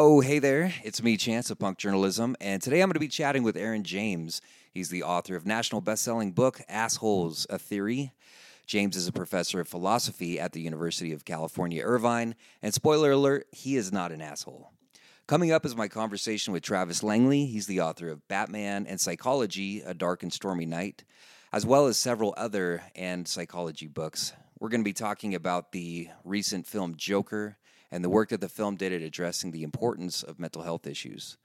Oh, hey there. It's me, Chance of Punk Journalism, and today I'm going to be chatting with Aaron James. He's the author of national best-selling book Assholes: A Theory. James is a professor of philosophy at the University of California, Irvine, and spoiler alert, he is not an asshole. Coming up is my conversation with Travis Langley. He's the author of Batman and Psychology: A Dark and Stormy Knight, as well as several other and psychology books. We're going to be talking about the recent film Joker and the work that the film did at addressing the importance of mental health issues.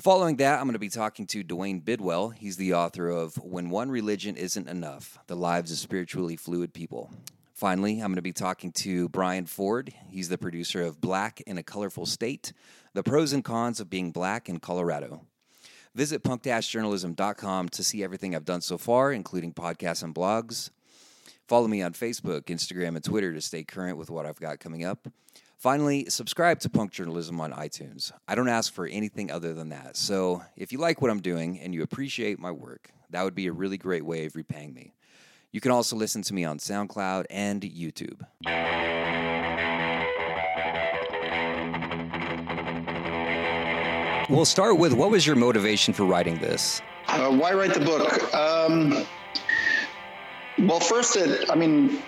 Following that, I'm going to be talking to Duane Bidwell. He's the author of When One Religion Isn't Enough The Lives of Spiritually Fluid People. Finally, I'm going to be talking to Brian Ford. He's the producer of Black in a Colorful State The Pros and Cons of Being Black in Colorado. Visit punk-journalism.com to see everything I've done so far, including podcasts and blogs. Follow me on Facebook, Instagram, and Twitter to stay current with what I've got coming up. Finally, subscribe to Punk Journalism on iTunes. I don't ask for anything other than that. So if you like what I'm doing and you appreciate my work, that would be a really great way of repaying me. You can also listen to me on SoundCloud and YouTube. We'll start with what was your motivation for writing this? Uh, why write the book? Um, well, first, it, I mean,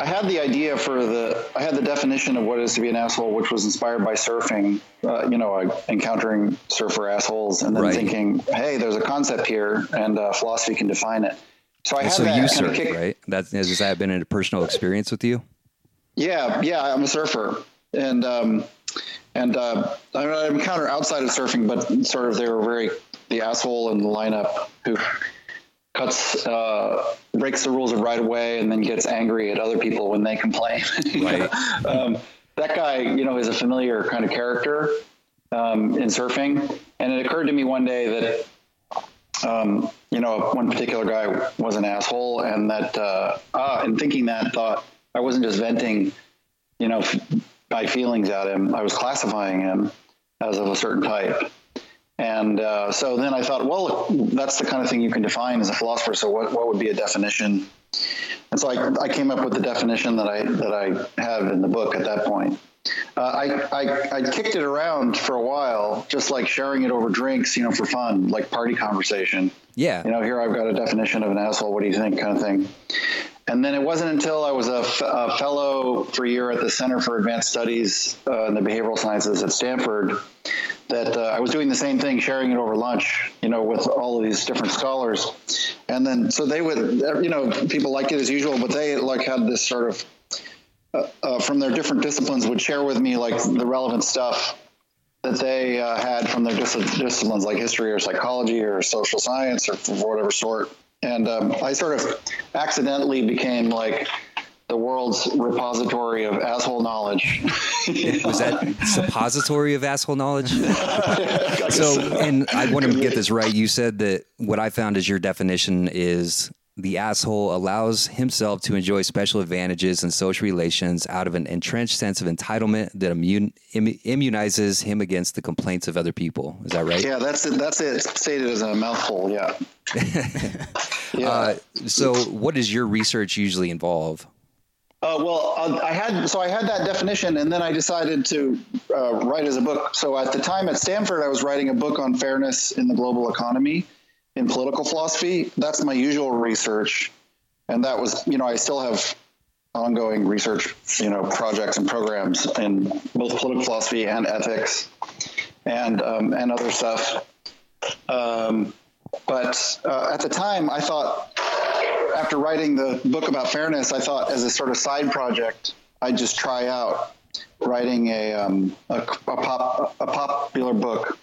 I had the idea for the, I had the definition of what it is to be an asshole, which was inspired by surfing, uh, you know, uh, encountering surfer assholes and then right. thinking, hey, there's a concept here and uh, philosophy can define it. So I had so that you surf, kick- right? That's, has that been in a personal experience with you? Yeah, yeah, I'm a surfer. And, um, and uh, I, I encounter outside of surfing, but sort of they were very the asshole in the lineup who cuts uh, breaks the rules of right away and then gets angry at other people when they complain. Right. um, that guy, you know, is a familiar kind of character um, in surfing, and it occurred to me one day that. Um, you know, one particular guy was an asshole, and that, uh, ah, and thinking that, thought I wasn't just venting, you know, my feelings at him. I was classifying him as of a certain type. And uh, so then I thought, well, that's the kind of thing you can define as a philosopher. So what, what would be a definition? And so I, I came up with the definition that I that I have in the book at that point. Uh, I, I, I kicked it around for a while, just like sharing it over drinks, you know, for fun, like party conversation. Yeah. You know, here I've got a definition of an asshole. What do you think, kind of thing. And then it wasn't until I was a, f- a fellow for a year at the Center for Advanced Studies uh, in the Behavioral Sciences at Stanford that uh, I was doing the same thing, sharing it over lunch, you know, with all of these different scholars. And then, so they would, you know, people liked it as usual, but they like had this sort of, uh, uh, from their different disciplines would share with me like the relevant stuff that they uh, had from their dis- disciplines like history or psychology or social science or whatever sort and um, I sort of accidentally became like the world's repository of asshole knowledge. Was that suppository of asshole knowledge? so, and I want to get this right. You said that what I found is your definition is the asshole allows himself to enjoy special advantages and social relations out of an entrenched sense of entitlement that immune, Im, immunizes him against the complaints of other people. Is that right? Yeah, that's it. That's it. stated as a mouthful. Yeah. yeah. Uh, so, what does your research usually involve? Uh, well, I had so I had that definition, and then I decided to uh, write as a book. So at the time at Stanford, I was writing a book on fairness in the global economy in political philosophy. That's my usual research, and that was you know I still have ongoing research you know projects and programs in both political philosophy and ethics, and um, and other stuff. Um, but uh, at the time, I thought after writing the book about fairness, I thought as a sort of side project, I'd just try out writing a, um, a, a, pop, a popular book.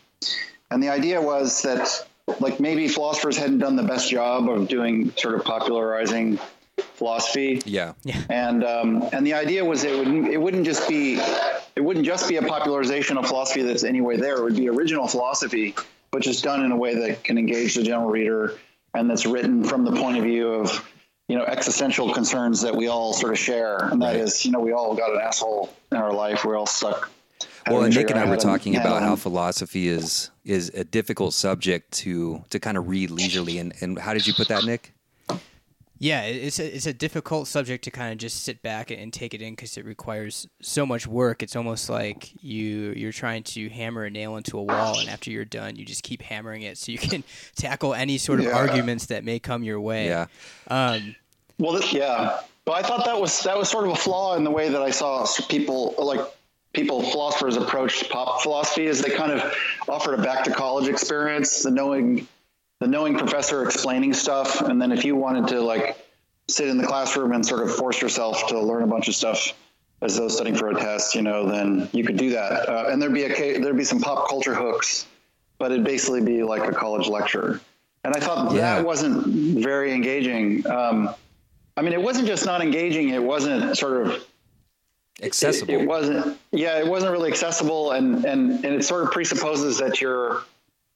And the idea was that like maybe philosophers hadn't done the best job of doing sort of popularizing philosophy. Yeah. yeah. And um, and the idea was it wouldn't it wouldn't just be it wouldn't just be a popularization of philosophy that's anyway there. It would be original philosophy, but just done in a way that can engage the general reader and that's written from the point of view of you know existential concerns that we all sort of share, and that right. is you know we all got an asshole in our life. We're all stuck. Well, and Nick and I were talking about how um, philosophy is is a difficult subject to to kind of read leisurely. And, and how did you put that, Nick? Yeah, it's a, it's a difficult subject to kind of just sit back and take it in because it requires so much work. It's almost like you you're trying to hammer a nail into a wall, and after you're done, you just keep hammering it so you can tackle any sort of Yeah. arguments that may come your way. Yeah. Um, Well, this, yeah. Well, I thought that was that was sort of a flaw in the way that I saw people like people philosophers approach pop philosophy is they kind of offered a back to college experience, the knowing the knowing professor explaining stuff, and then if you wanted to like sit in the classroom and sort of force yourself to learn a bunch of stuff as though studying for a test, you know, then you could do that, uh, and there'd be a there'd be some pop culture hooks, but it'd basically be like a college lecture. And I thought Yeah. that wasn't very engaging. Um, I mean, it wasn't just not engaging; it wasn't sort of Accessible. It, it wasn't. Yeah, it wasn't really accessible, and and and it sort of presupposes that you're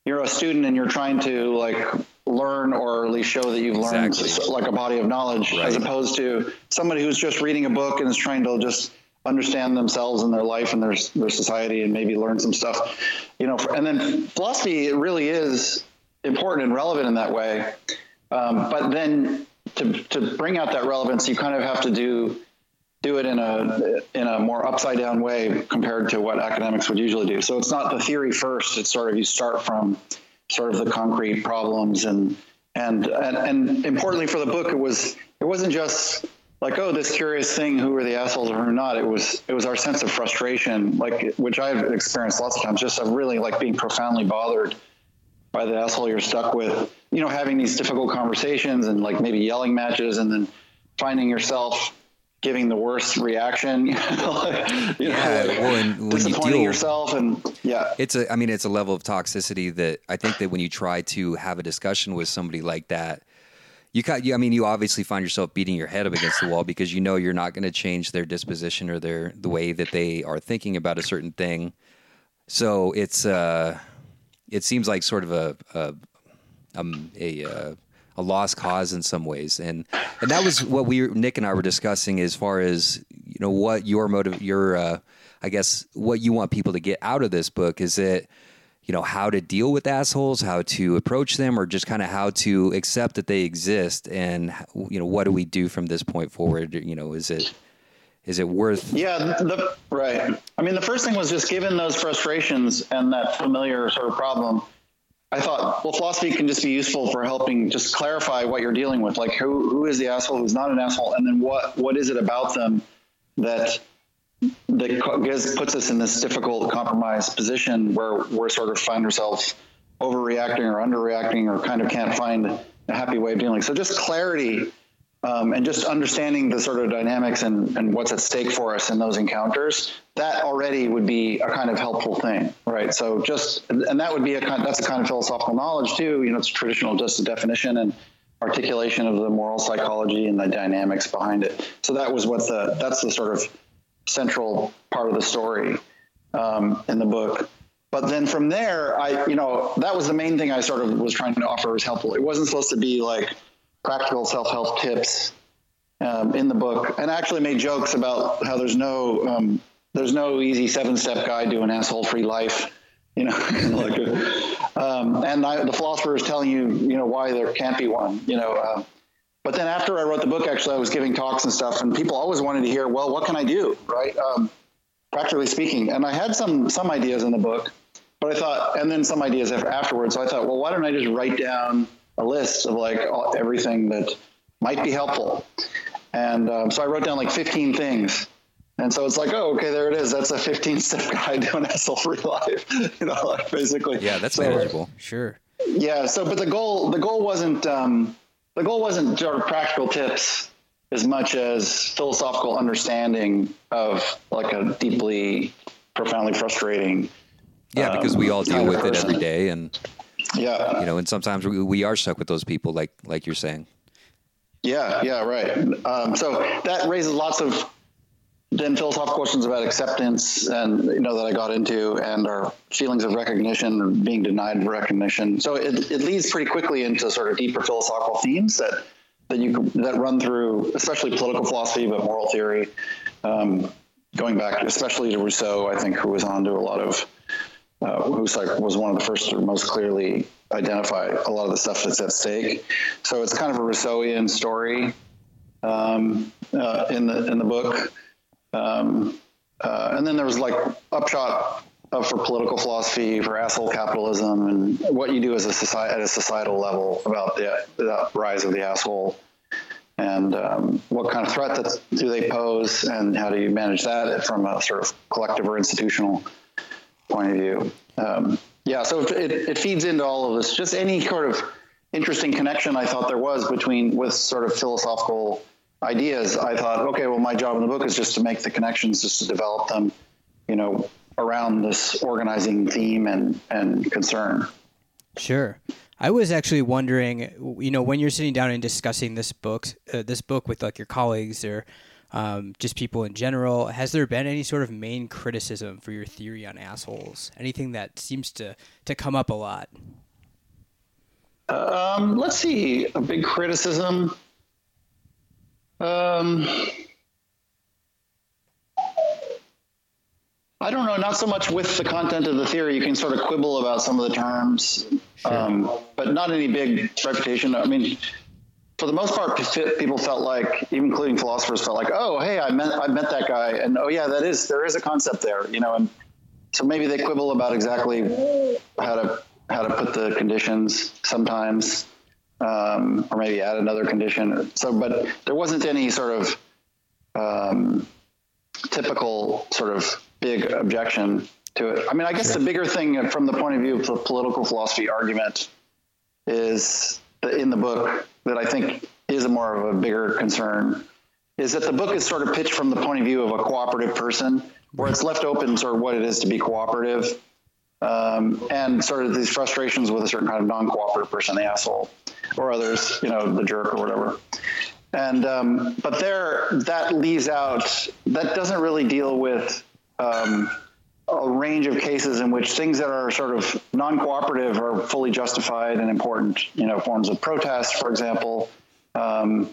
you're a student and you're trying to like learn or at least show that you've learned Exactly. like a body of knowledge, Right. as opposed to somebody who's just reading a book and is trying to just understand themselves and their life and their their society and maybe learn some stuff, you know. And then philosophy it really is important and relevant in that way, um, but then to to bring out that relevance, you kind of have to do do it in a in a more upside down way compared to what academics would usually do. So it's not the theory first. It's sort of you start from sort of the concrete problems and and and, and importantly for the book, it was it wasn't just like oh this curious thing who are the assholes or who not. It was it was our sense of frustration, like which I've experienced lots of times, just of really like being profoundly bothered by the asshole you're stuck with. You know, having these difficult conversations and like maybe yelling matches, and then finding yourself giving the worst reaction. You know, you Yeah, well, and when you disappointing deal- yourself, and yeah, it's a i mean it's a level of toxicity that i think that when you try to have a discussion with somebody like that you got you, i mean you obviously find yourself beating your head up against the wall because you know you're not going to change their disposition or their the way that they are thinking about a certain thing. So it's uh it seems like sort of a a um, a, uh, a lost cause in some ways, and and that was what we Nick and I were discussing as far as you know what your motive, your uh, I guess what you want people to get out of this book is it you know how to deal with assholes, how to approach them, or just kind of how to accept that they exist, and you know what do we do from this point forward? You know, is it is it worth? yeah, the, right. I mean, the first thing was just given those frustrations and that familiar sort of problem. I thought, well, philosophy can just be useful for helping just clarify what you're dealing with, like who who is the asshole, who's not an asshole, and then what what is it about them that that puts us in this difficult compromise position where we're sort of find ourselves overreacting or underreacting or kind of can't find a happy way of dealing. So just clarity um, and just understanding the sort of dynamics and, and what's at stake for us in those encounters, that already would be a kind of helpful thing, right? So just, and that would be a kind, that's a kind of philosophical knowledge too. You know, it's traditional, just a definition and articulation of the moral psychology and the dynamics behind it. So that was what the, that's the sort of central part of the story um, in the book. But then from there, I, you know, that was the main thing I sort of was trying to offer was helpful. It wasn't supposed to be like practical self-help tips um, in the book, and actually made jokes about how there's no um, there's no easy seven-step guide to an asshole-free life, you know, like, um, and I, the philosopher is telling you, you know, why there can't be one, you know. Uh, but then after I wrote the book, actually, I was giving talks and stuff, and people always wanted to hear, well, what can I do, right? Um, practically speaking, and I had some some ideas in the book, but I thought, and then some ideas afterwards. So I thought, well, why don't I just write down a list of like all, everything that might be helpful? And um, so I wrote down like 15 things. And so it's like, oh, okay, there it is. That's a 15 step guide to an asshole free life. you know, like basically. Yeah, that's So- manageable. Sure. yeah. So, but the goal, the goal wasn't, um, the goal wasn't sort of practical tips as much as philosophical understanding of like a deeply, profoundly frustrating. Yeah, because we all deal kind of with it every day, and Yeah. you know, and sometimes we, we are stuck with those people, like like you're saying. Yeah. Yeah. Right. Um, so that raises lots of then philosophical questions about acceptance and you know that I got into and our feelings of recognition and being denied recognition. So it, it leads pretty quickly into sort of deeper philosophical themes that that you that run through especially political philosophy but moral theory. Um, going back especially to Rousseau, I think who was on to a lot of uh, like was one of the first to most clearly identify a lot of the stuff that's at stake. So it's kind of a Rousseauian story um, uh, in the in the book. Um, uh, and then there was like upshot uh, for political philosophy, for asshole capitalism, and what you do as a society at a societal level about the, the rise of the asshole, and um, what kind of threat that do they pose, and how do you manage that from a sort of collective or institutional point of view. Um, yeah, so it, it feeds into all of this. Just any sort of interesting connection I thought there was between with sort of philosophical ideas. I thought, okay, well, my job in the book is just to make the connections, just to develop them, you know, around this organizing theme and and concern. Sure. I was actually wondering, you know, when you're sitting down and discussing this book, uh, this book with like your colleagues or um, just people in general, has there been any sort of main criticism for your theory on assholes? Anything that seems to to come up a lot? Um, let's see, a big criticism. Um, I don't know, not so much with the content of the theory. You can sort of quibble about some of the terms, sure. um, but not any big reputation. I mean, for the most part, people felt like, even including philosophers, felt like, oh, hey, I met I met that guy, and oh yeah, that is there is a concept there, you know, and so maybe they quibble about exactly how to how to put the conditions sometimes, um, or maybe add another condition. So, but there wasn't any sort of um, typical sort of big objection to it. I mean, I guess the bigger thing from the point of view of the political philosophy argument is in the book that I think is a more of a bigger concern is that the book is sort of pitched from the point of view of a cooperative person, where it's left open sort of what it is to be cooperative, um, and sort of these frustrations with a certain kind of non-cooperative person, the asshole, or others, you know, the jerk or whatever. And um, but there, that leaves out that doesn't really deal with um, a range of cases in which things that are sort of non-cooperative are fully justified and important. You know, forms of protest, for example, um,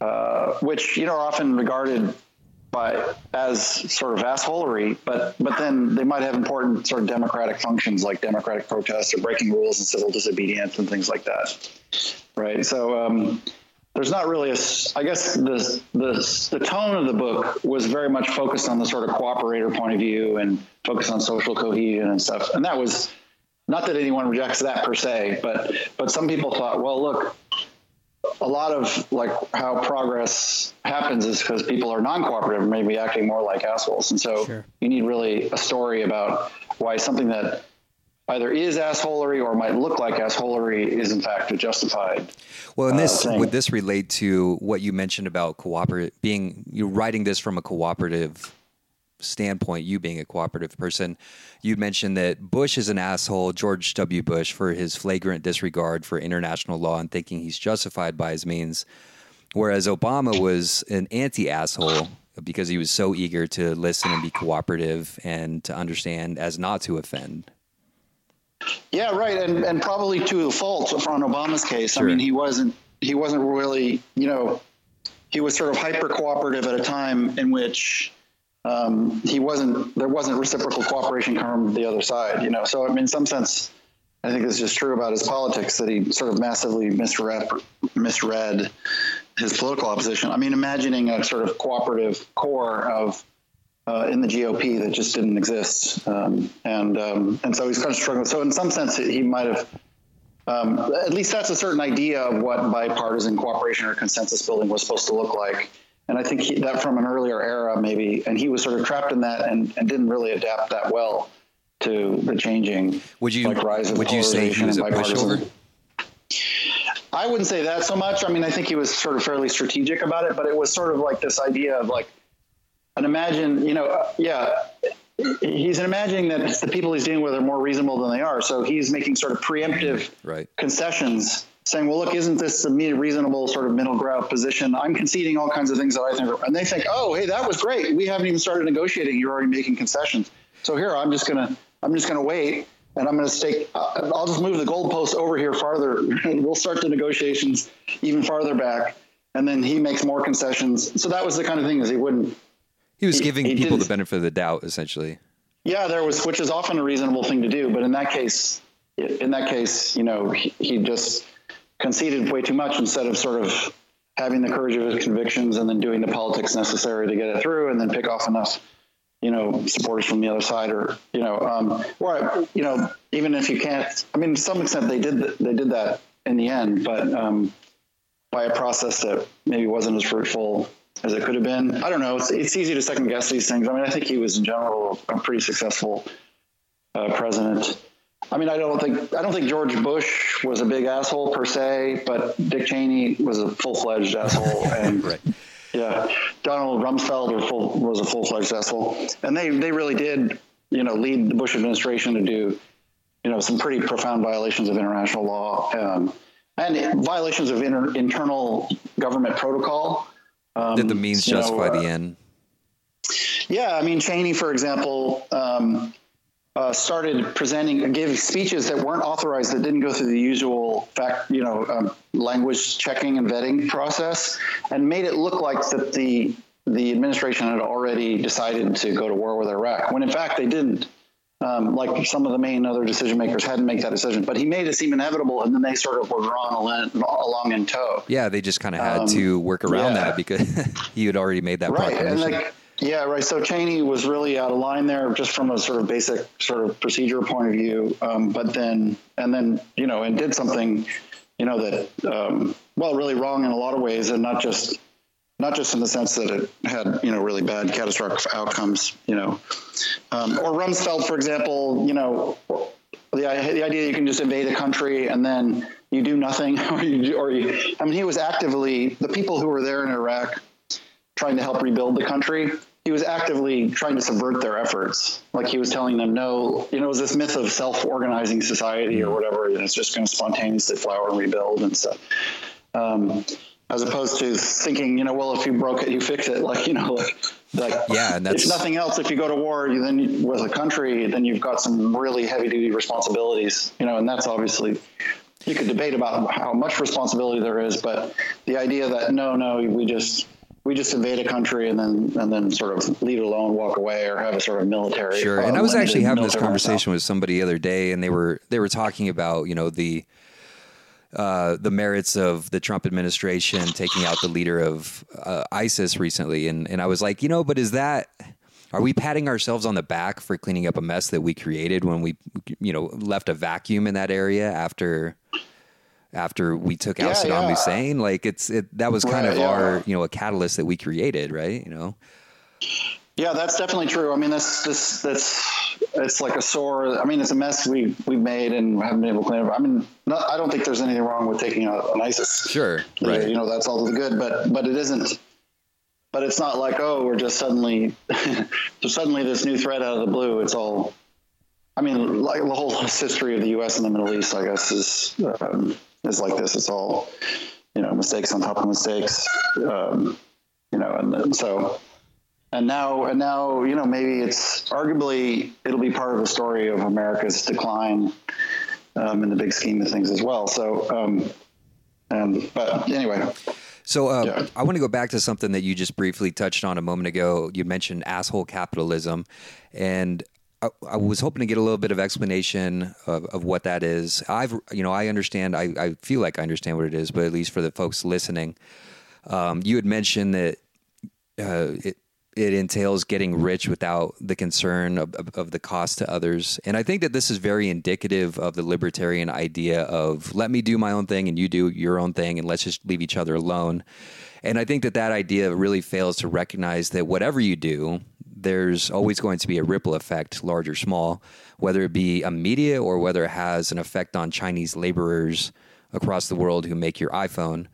uh, which you know are often regarded by as sort of assholery, but but then they might have important sort of democratic functions like democratic protests or breaking rules and civil disobedience and things like that, right? So. Um, there's not really a i guess the, the the tone of the book was very much focused on the sort of cooperator point of view and focused on social cohesion and stuff and that was not that anyone rejects that per se but but some people thought well look a lot of like how progress happens is because people are non-cooperative maybe acting more like assholes and so sure. you need really a story about why something that either is assholery or might look like assholery is in fact justified. Well, and this uh, would this relate to what you mentioned about cooperative being you writing this from a cooperative standpoint, you being a cooperative person. You mentioned that Bush is an asshole, George W. Bush, for his flagrant disregard for international law and thinking he's justified by his means, whereas Obama was an anti asshole because he was so eager to listen and be cooperative and to understand as not to offend. Yeah, right, and and probably to the fault on Obama's case. Sure. I mean, he wasn't he wasn't really you know he was sort of hyper cooperative at a time in which um, he wasn't there wasn't reciprocal cooperation from the other side. You know, so I mean, in some sense, I think it's just true about his politics that he sort of massively misread misread his political opposition. I mean, imagining a sort of cooperative core of uh, in the GOP that just didn't exist, um, and um, and so he's kind of struggling. So in some sense, he might have. Um, at least that's a certain idea of what bipartisan cooperation or consensus building was supposed to look like. And I think he, that from an earlier era, maybe, and he was sort of trapped in that and, and didn't really adapt that well to the changing would you, like rise of would you say he was a pushover? I wouldn't say that so much. I mean, I think he was sort of fairly strategic about it, but it was sort of like this idea of like an imagine, you know, uh, yeah, he's imagining that the people he's dealing with are more reasonable than they are. So he's making sort of preemptive right. concessions, saying, "Well, look, isn't this a reasonable sort of middle ground position? I'm conceding all kinds of things that I think." Are, and they think, "Oh, hey, that was great. We haven't even started negotiating. You're already making concessions. So here, I'm just gonna, I'm just gonna wait." And I'm going to stake. Uh, I'll just move the goalpost over here farther. we'll start the negotiations even farther back, and then he makes more concessions. So that was the kind of thing is he wouldn't he was giving he, he people the benefit of the doubt, essentially. Yeah, there was, which is often a reasonable thing to do, but in that case, in that case, you know, he, he just conceded way too much instead of sort of having the courage of his convictions and then doing the politics necessary to get it through and then pick off enough you know supporters from the other side or you know um, or you know even if you can't i mean to some extent they did they did that in the end but um, by a process that maybe wasn't as fruitful as it could have been. I don't know. It's, it's easy to second guess these things. I mean i think he was in general a pretty successful uh, president I mean, I don't think I don't think George Bush was a big asshole per se, but Dick Cheney was a full fledged asshole, and right. yeah, Donald Rumsfeld full, was a full fledged asshole, and they they really did you know lead the Bush administration to do you know some pretty profound violations of international law um, and violations of inter- internal government protocol. Um, did the means justify know, uh, the end? Yeah, I mean Cheney, for example. Um, uh, started presenting, gave speeches that weren't authorized, that didn't go through the usual fact, you know, um, language checking and vetting process, and made it look like that the the administration had already decided to go to war with Iraq, when in fact they didn't. Um, like some of the main other decision makers hadn't made that decision, but he made it seem inevitable, and then they sort of were drawn along in tow. Yeah, they just kind of had um, to work around yeah. that because he had already made that right. proclamation. And like, yeah, right. So Cheney was really out of line there, just from a sort of basic sort of procedure point of view. Um, but then, and then, you know, and did something, you know, that um, well, really wrong in a lot of ways, and not just not just in the sense that it had you know really bad catastrophic outcomes. You know, um, or Rumsfeld, for example, you know, the the idea you can just invade a country and then you do nothing, or you, or you, I mean, he was actively the people who were there in Iraq trying to help rebuild the country, he was actively trying to subvert their efforts. Like he was telling them, no, you know, it was this myth of self-organizing society or whatever, and it's just going to spontaneously flower and rebuild and stuff. Um, as opposed to thinking, you know, well, if you broke it, you fix it. Like, you know, like, like yeah, and that's if nothing else. If you go to war, you then with a country, then you've got some really heavy duty responsibilities, you know, and that's obviously you could debate about how much responsibility there is, but the idea that no, no, we just we just invade a country and then and then sort of leave it alone, walk away, or have a sort of military. Sure. and I was actually having this conversation with somebody the other day, and they were they were talking about you know the. Uh, the merits of the Trump administration taking out the leader of uh, ISIS recently, and and I was like, you know, but is that are we patting ourselves on the back for cleaning up a mess that we created when we, you know, left a vacuum in that area after after we took out yeah, Saddam yeah. Hussein. Like it's it that was kind right, of yeah. our you know a catalyst that we created, right? You know. Yeah, that's definitely true. I mean, this this that's it's like a sore. I mean, it's a mess we we've made and haven't been able to clean up. I mean, not, I don't think there's anything wrong with taking out an ISIS. Sure, right. You know, that's all good, but but it isn't. But it's not like oh, we're just suddenly, so suddenly this new threat out of the blue. It's all. I mean, like the whole history of the U.S. and the Middle East, I guess, is um, is like this. It's all, you know, mistakes on top of mistakes. Um, you know, and, and so, and now, and now, you know, maybe it's arguably it'll be part of the story of America's decline um, in the big scheme of things as well. So, um, um, but anyway. So uh, yeah. I want to go back to something that you just briefly touched on a moment ago. You mentioned asshole capitalism, and I, I, was hoping to get a little bit of explanation of, of what that is. I've, you know, I understand. I, I feel like I understand what it is, but at least for the folks listening, um, you had mentioned that uh, it it entails getting rich without the concern of, of, of, the cost to others. And I think that this is very indicative of the libertarian idea of let me do my own thing and you do your own thing and let's just leave each other alone. And I think that that idea really fails to recognize that whatever you do, there's always going to be a ripple effect, large or small, whether it be a media or whether it has an effect on Chinese laborers across the world who make your iPhone.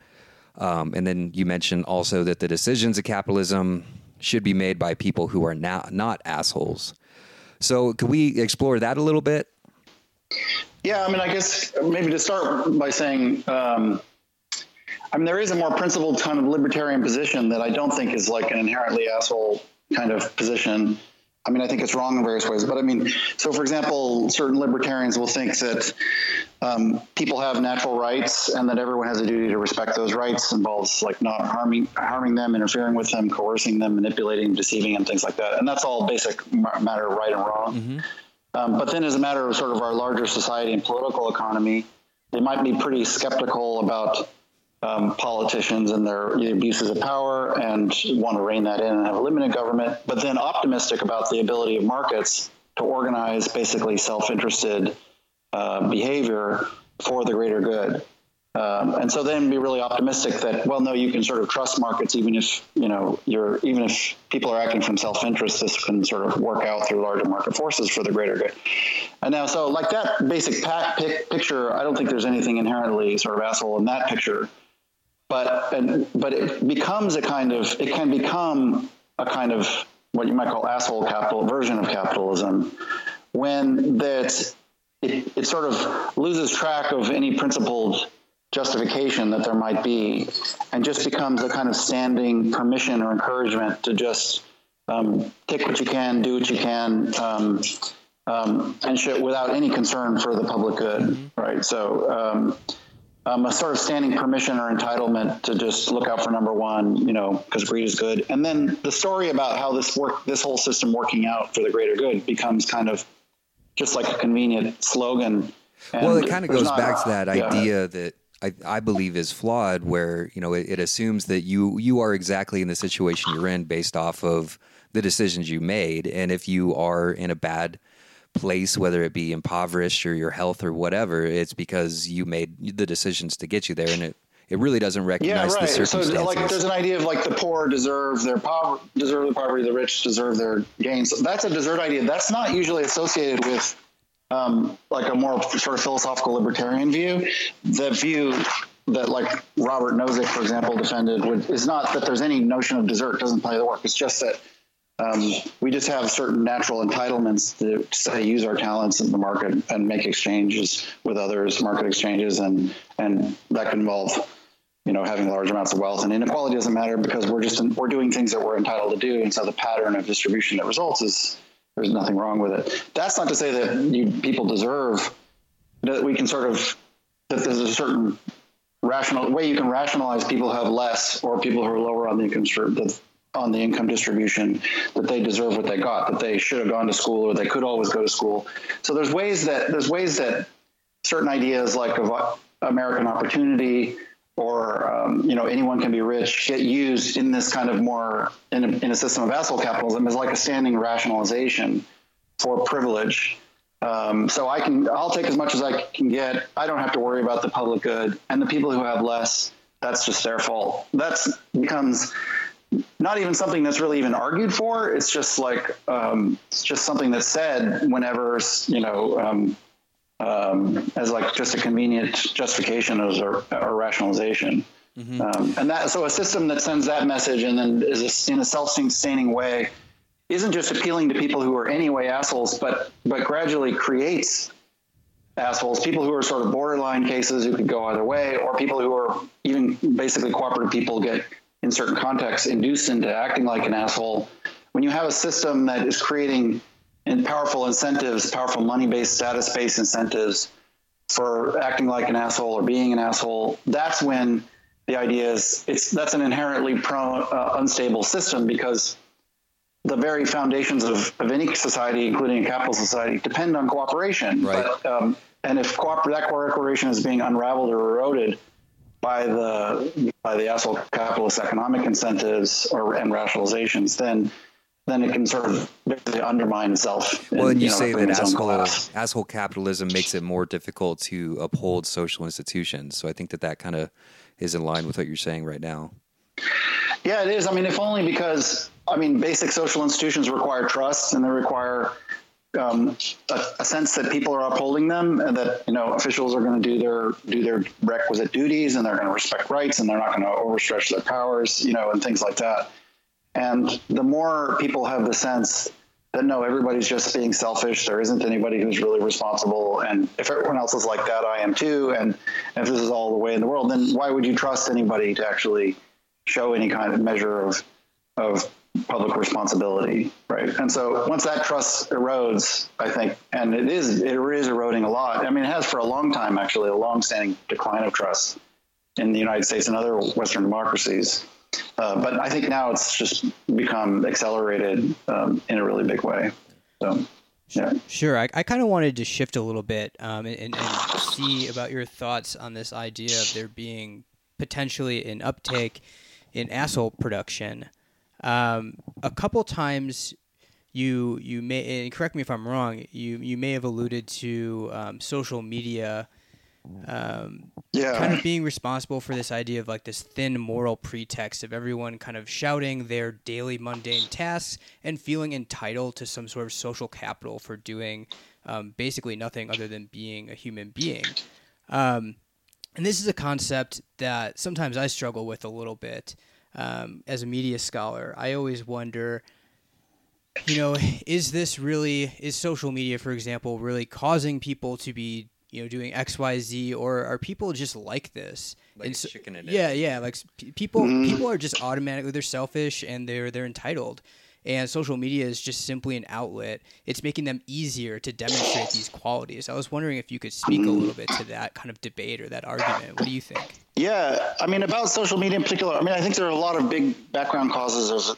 Um, and then you mentioned also that the decisions of capitalism should be made by people who are not, not assholes. So, could we explore that a little bit? Yeah, I mean, I guess maybe to start by saying, um, I mean, there is a more principled kind of libertarian position that I don't think is like an inherently asshole kind of position. I mean, I think it's wrong in various ways, but I mean, so for example, certain libertarians will think that um, people have natural rights and that everyone has a duty to respect those rights involves like not harming harming them, interfering with them, coercing them, manipulating, deceiving them, things like that. And that's all basic matter of right and wrong. Mm-hmm. Um, but then, as a matter of sort of our larger society and political economy, they might be pretty skeptical about um, politicians and their abuses of power and want to rein that in and have a limited government, but then optimistic about the ability of markets to organize basically self-interested uh, behavior for the greater good. Um, and so then be really optimistic that well no you can sort of trust markets even if you know you're even if people are acting from self-interest this can sort of work out through larger market forces for the greater good and now so like that basic pack, pic, picture i don't think there's anything inherently sort of asshole in that picture but and, but it becomes a kind of it can become a kind of what you might call asshole capital version of capitalism when that it, it sort of loses track of any principled justification that there might be and just becomes a kind of standing permission or encouragement to just um, take what you can, do what you can, um, um, and shit without any concern for the public good, mm-hmm. right? So, um, a sort of standing permission or entitlement to just look out for number one, you know, because greed is good. And then the story about how this work, this whole system working out for the greater good becomes kind of just like a convenient slogan. And well, it kind of goes not, back to that yeah. idea that I, I, believe is flawed, where you know it, it assumes that you you are exactly in the situation you're in based off of the decisions you made, and if you are in a bad place, whether it be impoverished or your health or whatever, it's because you made the decisions to get you there, and it it really doesn't recognize yeah, right. the circumstances. So, like, there's an idea of like the poor deserve their poverty, deserve the poverty, the rich deserve their gains. That's a desert idea. That's not usually associated with um, like a more sort of philosophical libertarian view. The view that like Robert Nozick, for example, defended would, is not that there's any notion of desert doesn't play the work. It's just that um, we just have certain natural entitlements to say use our talents in the market and make exchanges with others, market exchanges, and and that can involve you know having large amounts of wealth and inequality doesn't matter because we're just we're doing things that we're entitled to do, and so the pattern of distribution that results is there's nothing wrong with it. That's not to say that you, people deserve that we can sort of that there's a certain rational way you can rationalize people who have less or people who are lower on the income on the income distribution that they deserve what they got, that they should have gone to school or they could always go to school. So there's ways that there's ways that certain ideas like of American opportunity or um, you know anyone can be rich get used in this kind of more in a, in a system of asshole capitalism is like a standing rationalization for privilege. Um, so I can I'll take as much as I can get. I don't have to worry about the public good and the people who have less. That's just their fault. That's becomes not even something that's really even argued for. It's just like um, it's just something that's said whenever you know um, um, as like just a convenient justification or, a, a rationalization. Mm-hmm. Um, and that so a system that sends that message and then is a, in a self-sustaining way isn't just appealing to people who are anyway assholes, but but gradually creates assholes, people who are sort of borderline cases who could go either way, or people who are even basically cooperative people get in certain contexts induced into acting like an asshole. When you have a system that is creating powerful incentives, powerful money-based, status-based incentives for acting like an asshole or being an asshole, that's when the idea is it's that's an inherently pro, uh, unstable system because the very foundations of, of any society, including a capital society, depend on cooperation. Right. But, um, and if cooper- that cooperation is being unraveled or eroded, by the by the asshole capitalist economic incentives or and rationalizations, then then it can sort of basically undermine itself. Well, and you, you know, say that asshole asshole capitalism makes it more difficult to uphold social institutions. So I think that that kind of is in line with what you're saying right now. Yeah, it is. I mean, if only because I mean, basic social institutions require trust and they require um, a, a, sense that people are upholding them and that you know officials are going to do their do their requisite duties and they're going to respect rights and they're not going to overstretch their powers you know and things like that. And the more people have the sense that no everybody's just being selfish there isn't anybody who's really responsible and if everyone else is like that i am too and if this is all the way in the world then why would you trust anybody to actually show any kind of measure of of public responsibility, right? And so once that trust erodes, I think, and it is it is eroding a lot. I mean, it has for a long time actually, a long-standing decline of trust in the United States and other Western democracies. Uh, but I think now it's just become accelerated um, in a really big way. So, yeah. Sure. I, I kind of wanted to shift a little bit um, and, and see about your thoughts on this idea of there being potentially an uptake in asshole production. Um, a couple times you you may and correct me if I'm wrong. You you may have alluded to um, social media um, yeah. kind of being responsible for this idea of like this thin moral pretext of everyone kind of shouting their daily mundane tasks and feeling entitled to some sort of social capital for doing um, basically nothing other than being a human being. Um, and this is a concept that sometimes I struggle with a little bit um, as a media scholar. I always wonder you know, is this really is social media, for example, really causing people to be you know doing X Y Z, or are people just like this? Like so- chicken and yeah, egg. yeah. Like people, people are just automatically they're selfish and they're they're entitled. And social media is just simply an outlet. It's making them easier to demonstrate these qualities. I was wondering if you could speak a little bit to that kind of debate or that argument. What do you think? Yeah, I mean about social media in particular. I mean, I think there are a lot of big background causes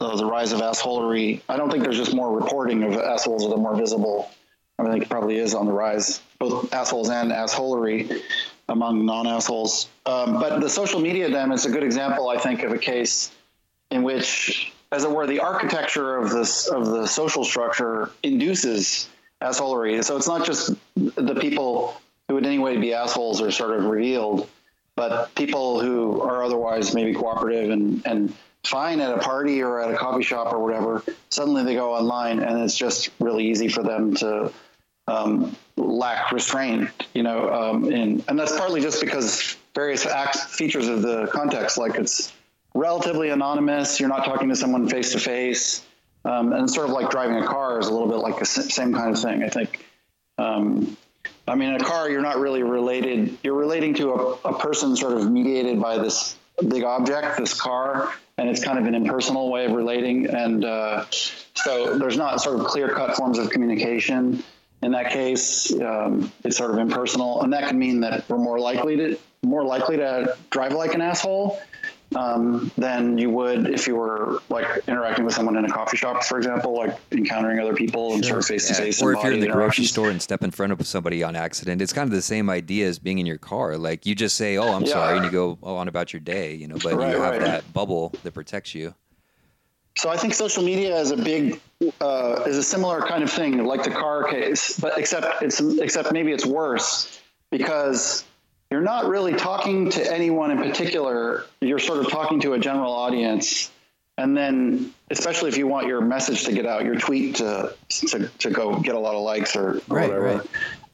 of the rise of assholery. I don't think there's just more reporting of assholes that are more visible. I, mean, I think it probably is on the rise, both assholes and assholery among non-assholes. Um, but the social media then is a good example, I think, of a case in which, as it were, the architecture of this of the social structure induces assholery. So it's not just the people who would anyway be assholes are sort of revealed, but people who are otherwise maybe cooperative and, and fine at a party or at a coffee shop or whatever, suddenly they go online and it's just really easy for them to um, lack restraint, you know, um, and, and that's partly just because various act, features of the context, like it's relatively anonymous, you're not talking to someone face to face, and sort of like driving a car is a little bit like the same kind of thing, I think. Um, I mean, in a car, you're not really related. You're relating to a, a person sort of mediated by this big object, this car, and it's kind of an impersonal way of relating. And uh, so there's not sort of clear cut forms of communication. In that case, um, it's sort of impersonal, and that can mean that we're more likely to more likely to drive like an asshole um, than you would if you were like interacting with someone in a coffee shop, for example, like encountering other people and sort of face to face. Or if you're in the grocery store and step in front of somebody on accident, it's kind of the same idea as being in your car. Like you just say, "Oh, I'm Yeah. sorry," and you go on about your day, you know. But Right, you have right. that bubble that protects you. So I think social media is a big uh, is a similar kind of thing, like the car case, but except it's except maybe it's worse because you're not really talking to anyone in particular. You're sort of talking to a general audience, and then especially if you want your message to get out, your tweet to to, to go get a lot of likes or, or Right, whatever,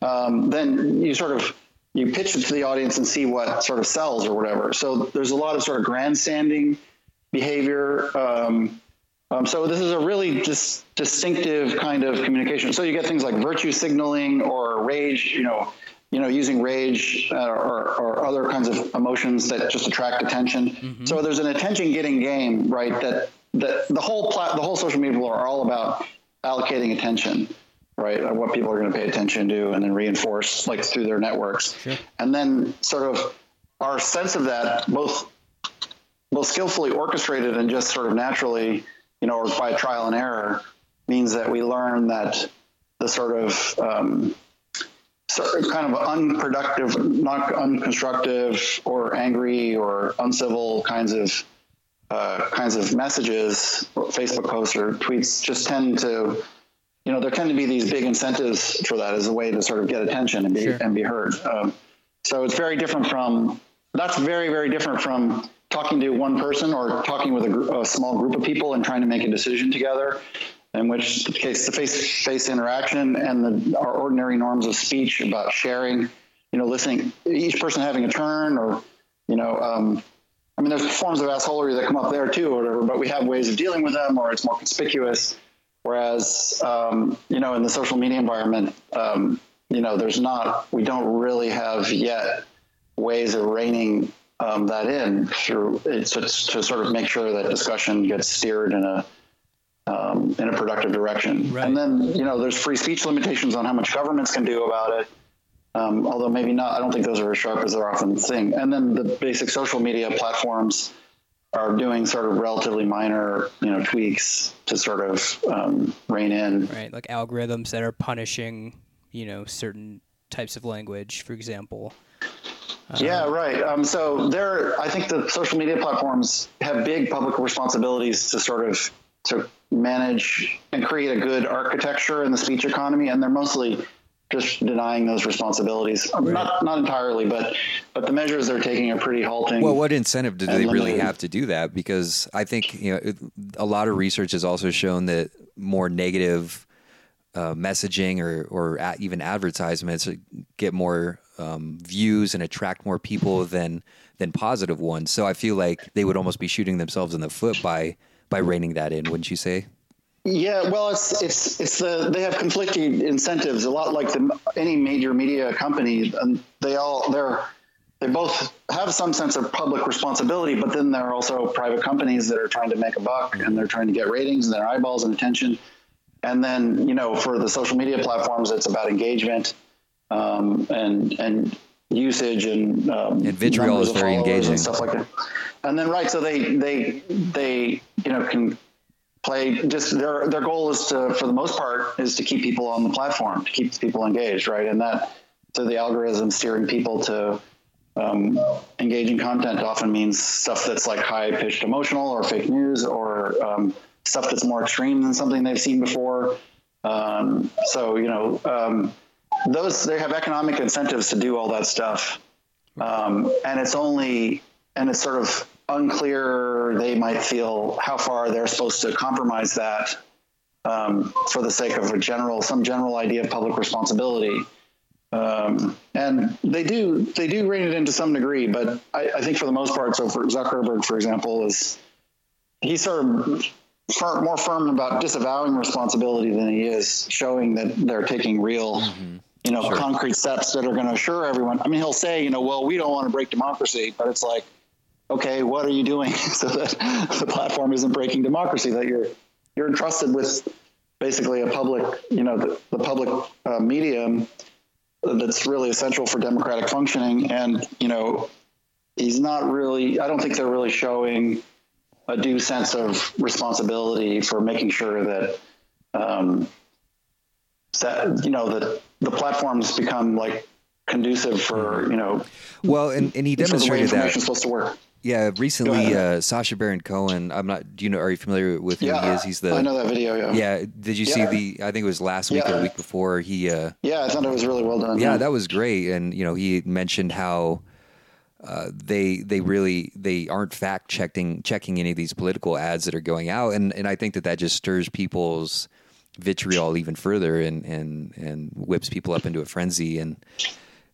Um, then you sort of you pitch it to the audience and see what sort of sells or whatever. So there's a lot of sort of grandstanding behavior. Um, um, so this is a really just distinctive kind of communication. So you get things like virtue signaling or rage, you know, you know, using rage uh, or, or other kinds of emotions that just attract attention. So there's an attention-getting game, right? That that the whole plat- the whole social media are all about allocating attention, right? What people are going to pay attention to, and then reinforce like through their networks, and then sort of our sense of that both both skillfully orchestrated and just sort of naturally, you know, or by trial and error, means that we learn that the sort of um, sort of kind of unproductive, not unconstructive, or angry or uncivil kinds of uh, kinds of messages, Facebook posts or tweets, just tend to, you know, there tend to be these big incentives for that as a way to sort of get attention and be Sure. and be heard. Um, so it's very different from that's very very different from talking to one person or talking with a, gr- a small group of people and trying to make a decision together. In which case, the face-to-face interaction and the, our ordinary norms of speech about sharing, you know, listening, each person having a turn, or you know, um, I mean, there's forms of assholery that come up there too, or whatever. But we have ways of dealing with them, or it's more conspicuous. Whereas, um, you know, in the social media environment, um, you know, there's not, we don't really have yet ways of reining um, that in through to, to sort of make sure that discussion gets steered in a um, in a productive direction. Right. And then you know there's free speech limitations on how much governments can do about it. Um, although maybe not, I don't think those are as sharp as they're often seen. And then the basic social media platforms are doing sort of relatively minor, you know, tweaks to sort of um, rein in. Right, like algorithms that are punishing, you know, certain types of language, for example. Yeah, right. Um, so there, I think the social media platforms have big public responsibilities to sort of to manage and create a good architecture in the speech economy, and they're mostly just denying those responsibilities. Um, Not not entirely, but but the measures they're taking are pretty halting. Well, what incentive do they really have to do that? Because I think you know it, a lot of research has also shown that more negative uh, messaging or or a, even advertisements get more um, views and attract more people than than positive ones. So I feel like they would almost be shooting themselves in the foot by by reining that in, wouldn't you say? Yeah, well, it's it's it's the they have conflicting incentives a lot like the any major media company, and they all they're they both have some sense of public responsibility, but then there are also private companies that are trying to make a buck and they're trying to get ratings and their eyeballs and attention. And then you know for the social media platforms, it's about engagement um, and and usage and um, And vitriol is very engaging. and stuff like that. And then right, so they they they you know can play just their their goal is to for the most part is to keep people on the platform to keep people engaged right and that so the algorithm steering people to um, engaging content often means stuff that's like high pitched emotional or fake news or um, stuff that's more extreme than something they've seen before um, so you know um, those they have economic incentives to do all that stuff. Um, and it's only and it's sort of unclear they might feel how far they're supposed to compromise that um, for the sake of a general some general idea of public responsibility. Um, and they do they do rein it in to some degree but I, I think for the most part so for Zuckerberg for example is he's sort of fir- more firm about disavowing responsibility than he is showing that they're taking real you know concrete steps that are going to assure everyone. I mean he'll say you know well we don't want to break democracy but it's like okay what are you doing so that the platform isn't breaking democracy that you're you're entrusted with basically a public you know the, the public uh, medium that's really essential for democratic functioning. And you know he's not really i don't think they're really showing a due sense of responsibility for making sure that um, that you know that the platforms become like conducive for you know Well, and, and he sort of the way demonstrated that. supposed to work. Yeah, recently, uh, Sacha Baron Cohen. I'm not. Do you know? Are you familiar with who Yeah, he is? He's the. I know that video. Yeah, Yeah. Did you see the? I think it was last week or the week before. He. Uh, yeah, I thought it was really well done. yeah, that was great. And you know, he mentioned how uh, they they really they aren't fact checking checking any of these political ads that are going out, and and I think that that just stirs people's vitriol even further and and and whips people up into a frenzy and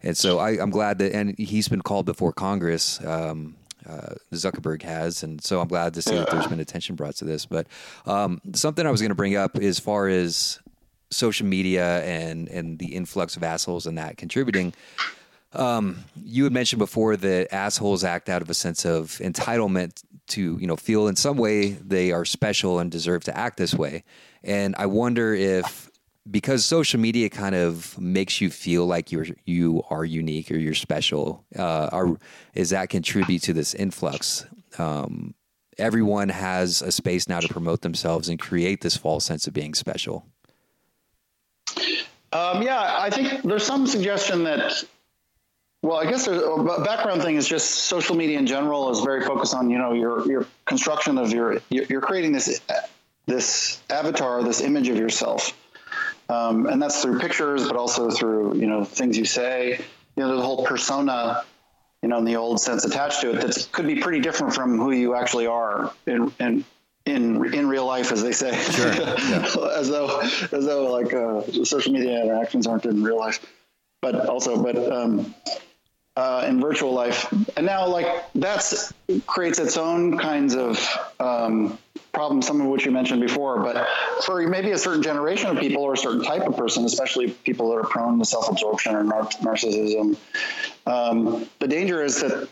and so I, I'm glad that and he's been called before Congress. Um, uh, Zuckerberg has, and so I'm glad to see that there's been attention brought to this. But um, something I was going to bring up as far as social media and and the influx of assholes and that contributing. Um, you had mentioned before that assholes act out of a sense of entitlement to, you know, feel in some way they are special and deserve to act this way. And I wonder if because social media kind of makes you feel like you're you are unique or you're special, uh, are is that contribute to this influx? Um, everyone has a space now to promote themselves and create this false sense of being special. Um, yeah, I think there's some suggestion that. Well, I guess a background thing is just social media in general is very focused on you know your your construction of your you're you're creating this this avatar, this image of yourself, um, and that's through pictures, but also through you know things you say. You know, the whole persona, you know, in the old sense attached to it, that could be pretty different from who you actually are in in in in real life, as they say. Sure, yeah. as though as though like uh, social media interactions aren't in real life, but also but um, uh, in virtual life, and now like that's creates its own kinds of um, problems, some of which you mentioned before. But for maybe a certain generation of people or a certain type of person, especially people that are prone to self-absorption or nar- narcissism, um, the danger is that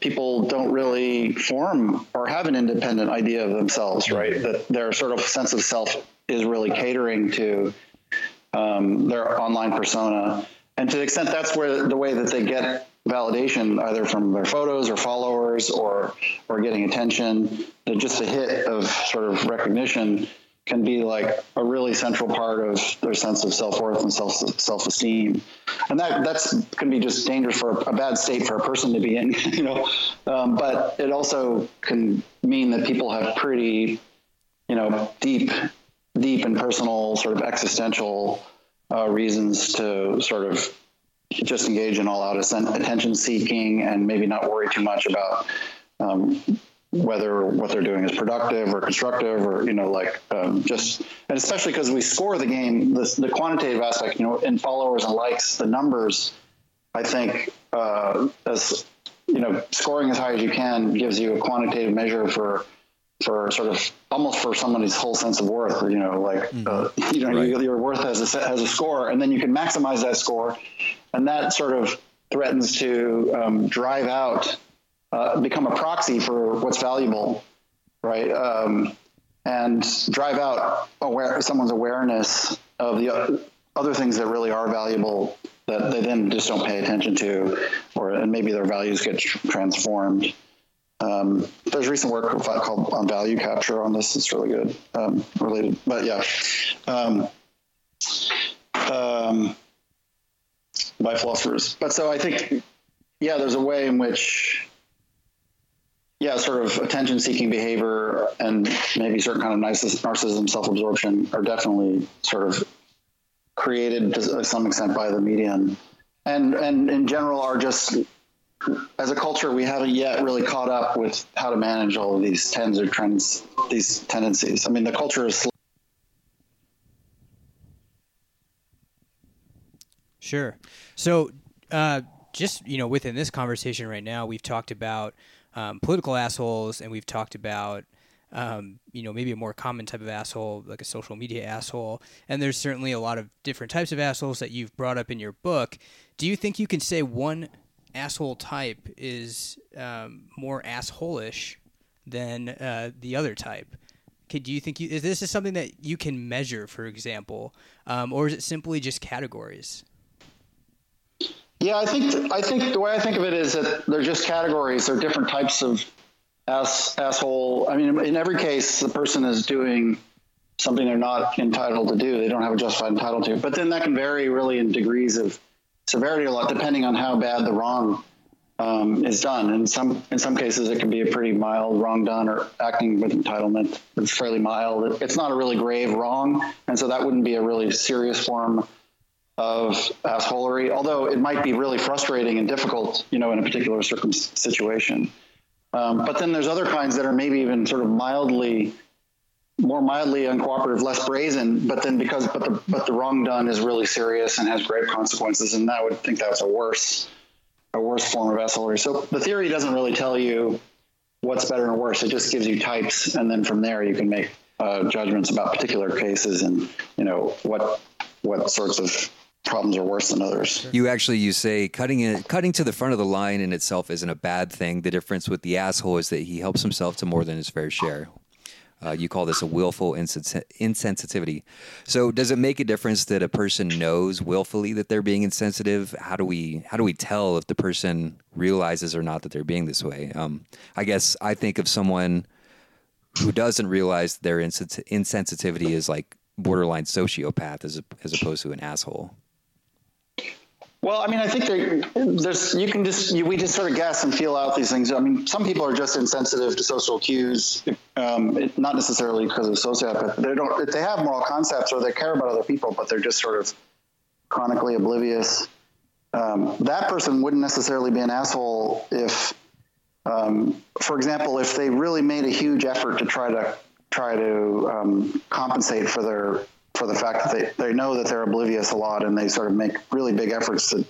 people don't really form or have an independent idea of themselves, right? That their sort of sense of self is really catering to um, their online persona. And to the extent that's where the way that they get validation, either from their photos or followers or or getting attention, that just a hit of sort of recognition can be like a really central part of their sense of self worth and self self esteem, and that that's can be just dangerous for a, bad state for a person to be in, you know. Um, but it also can mean that people have pretty, you know, deep, deep and personal sort of existential uh, reasons to sort of just engage in all out attention seeking and maybe not worry too much about um, whether what they're doing is productive or constructive or you know like um, just and especially because we score the game the, the quantitative aspect you know in followers and likes the numbers i think uh, as you know scoring as high as you can gives you a quantitative measure for for sort of almost for somebody's whole sense of worth you know like mm-hmm. uh, you know right. your worth has a has a score and then you can maximize that score and that sort of threatens to um, drive out uh, become a proxy for what's valuable, right? Um, and drive out aware someone's awareness of the other things that really are valuable that they then just don't pay attention to, or and maybe their values get transformed. Um, there's recent work called on value capture on this. It's really good, um, related, but yeah. By philosophers. But so I think, yeah, there's a way in which yeah, sort of attention seeking behavior and maybe certain kind of narcissism, self absorption are definitely sort of created to some extent by the media and, and, and in general are just as a culture, we haven't yet really caught up with how to manage all of these tens or trends, these tendencies. I mean, the culture is. Sure. So, uh, just you know, within this conversation right now, we've talked about um, political assholes, and we've talked about um, you know maybe a more common type of asshole, like a social media asshole. And there's certainly a lot of different types of assholes that you've brought up in your book. Do you think you can say one asshole type is um, more assholish than uh, the other type? Okay, do you think you, is this is something that you can measure, for example, um, or is it simply just categories? Yeah, I think I think the way I think of it is that they're just categories. They're different types of ass asshole. I mean, in every case, the person is doing something they're not entitled to do. They don't have a justified entitled to. But then that can vary really in degrees of severity a lot, depending on how bad the wrong um, is done. In some in some cases, it can be a pretty mild wrong done or acting with entitlement. It's fairly mild. It's not a really grave wrong, and so that wouldn't be a really serious form of assholery, although it might be really frustrating and difficult, you know, in a particular circum- situation. Um, but then there's other kinds that are maybe even sort of mildly, more mildly uncooperative, less brazen. But then because but the but the wrong done is really serious and has grave consequences, and I would think that's a worse a worse form of assholery. So the theory doesn't really tell you what's better and worse. It just gives you types, and then from there you can make uh, judgments about particular cases and you know what what sorts of problems are worse than others. You actually you say cutting it cutting to the front of the line in itself isn't a bad thing. The difference with the asshole is that he helps himself to more than his fair share. Uh, you call this a willful insens- insensitivity. So, does it make a difference that a person knows willfully that they're being insensitive? How do we how do we tell if the person realizes or not that they're being this way? Um, I guess I think of someone who doesn't realize their insens- insensitivity is like borderline sociopath as a, as opposed to an asshole. Well, I mean, I think there's you can just you, we just sort of guess and feel out these things. I mean, some people are just insensitive to social cues, um, it, not necessarily because of sociopath. They don't they have moral concepts or they care about other people, but they're just sort of chronically oblivious. Um, that person wouldn't necessarily be an asshole if, um, for example, if they really made a huge effort to try to try to um, compensate for their for the fact that they, they know that they're oblivious a lot and they sort of make really big efforts to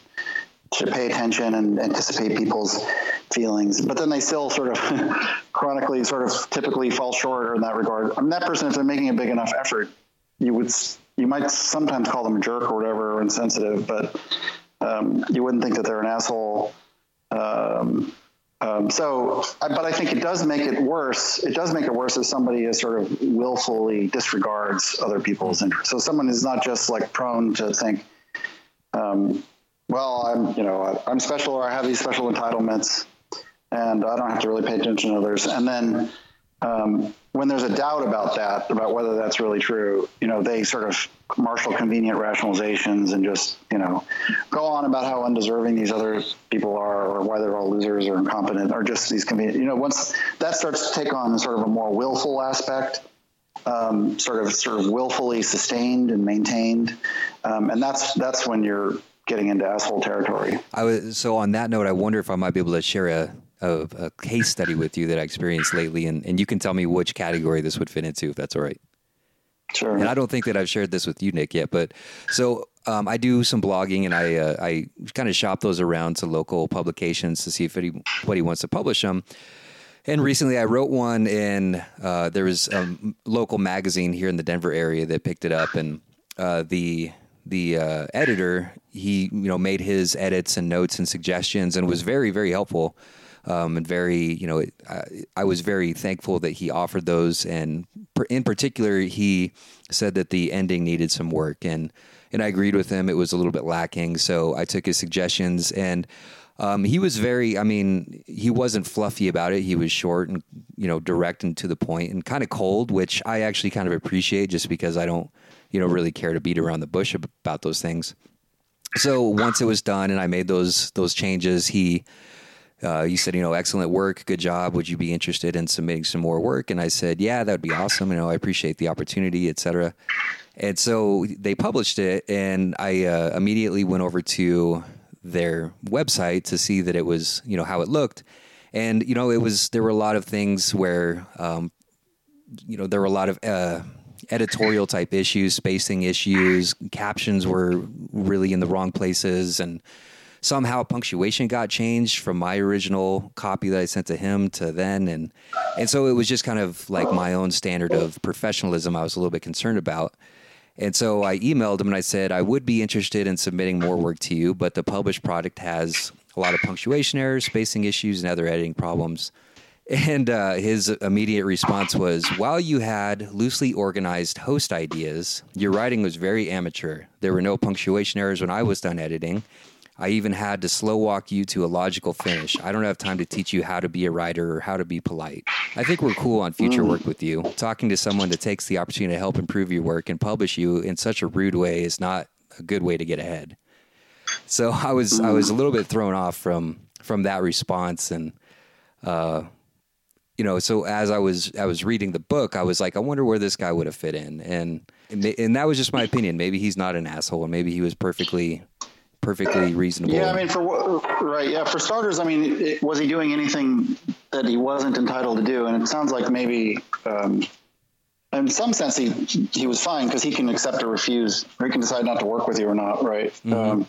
to pay attention and anticipate people's feelings, but then they still sort of chronically sort of typically fall short in that regard. I mean, that person, if they're making a big enough effort, you would you might sometimes call them a jerk or whatever, or insensitive, but um, you wouldn't think that they're an asshole. Um, Um, so, but I think it does make it worse. It does make it worse if somebody is sort of willfully disregards other people's interests. So someone is not just like prone to think, um, well, I'm, you know, I'm special or I have these special entitlements and I don't have to really pay attention to others. And then, um, when there's a doubt about that, about whether that's really true, you know, they sort of marshal convenient rationalizations and just, you know, go on about how undeserving these other people are or why they're all losers or incompetent or just these convenient, you know, once that starts to take on sort of a more willful aspect, um, sort of, sort of willfully sustained and maintained. Um, and that's, that's when you're getting into asshole territory. I was, so on that note, I wonder if I might be able to share a, a, a case study with you that I experienced lately, and, and you can tell me which category this would fit into, if that's all right. Sure. And I don't think that I've shared this with you, Nick, yet. But so um, I do some blogging, and I uh, I kind of shop those around to local publications to see if anybody wants to publish them. And recently, I wrote one, and uh, there was a local magazine here in the Denver area that picked it up, and uh, the the uh, editor he you know made his edits and notes and suggestions, and was very very helpful um, and very, you know, I, I, was very thankful that he offered those. And in particular, he said that the ending needed some work, and and I agreed with him. It was a little bit lacking, so I took his suggestions and. Um, he was very, I mean, he wasn't fluffy about it. He was short and, you know, direct and to the point and kind of cold, which I actually kind of appreciate just because I don't, you know, really care to beat around the bush about those things. So once it was done and I made those, those changes, he, uh, you said, you know, excellent work, good job. Would you be interested in submitting some more work? And I said, yeah, that would be awesome. You know, I appreciate the opportunity, et cetera. And so they published it, and I uh, immediately went over to their website to see that it was, you know, how it looked. And you know, it was there were a lot of things where, um, you know, there were a lot of uh, editorial type issues, spacing issues, captions were really in the wrong places, and somehow punctuation got changed from my original copy that I sent to him to then and and so it was just kind of like my own standard of professionalism I was a little bit concerned about. And so I emailed him and I said I would be interested in submitting more work to you, but the published product has a lot of punctuation errors, spacing issues, and other editing problems. And uh, his immediate response was While you had loosely organized host ideas, your writing was very amateur. There were no punctuation errors when I was done editing, I even had to slow walk you to a logical finish. I don't have time to teach you how to be a writer or how to be polite. I think we're cool on future mm. work with you. Talking to someone that takes the opportunity to help improve your work and publish you in such a rude way is not a good way to get ahead. So I was I was a little bit thrown off from from that response and uh you know so as I was I was reading the book I was like I wonder where this guy would have fit in and and that was just my opinion maybe he's not an asshole and maybe he was perfectly perfectly reasonable. Yeah, I mean, for right, yeah, for starters, I mean, it, was he doing anything that he wasn't entitled to do? And it sounds like maybe, um, in some sense, he he was fine because he can accept or refuse, or he can decide not to work with you or not, right? Mm-hmm. Um,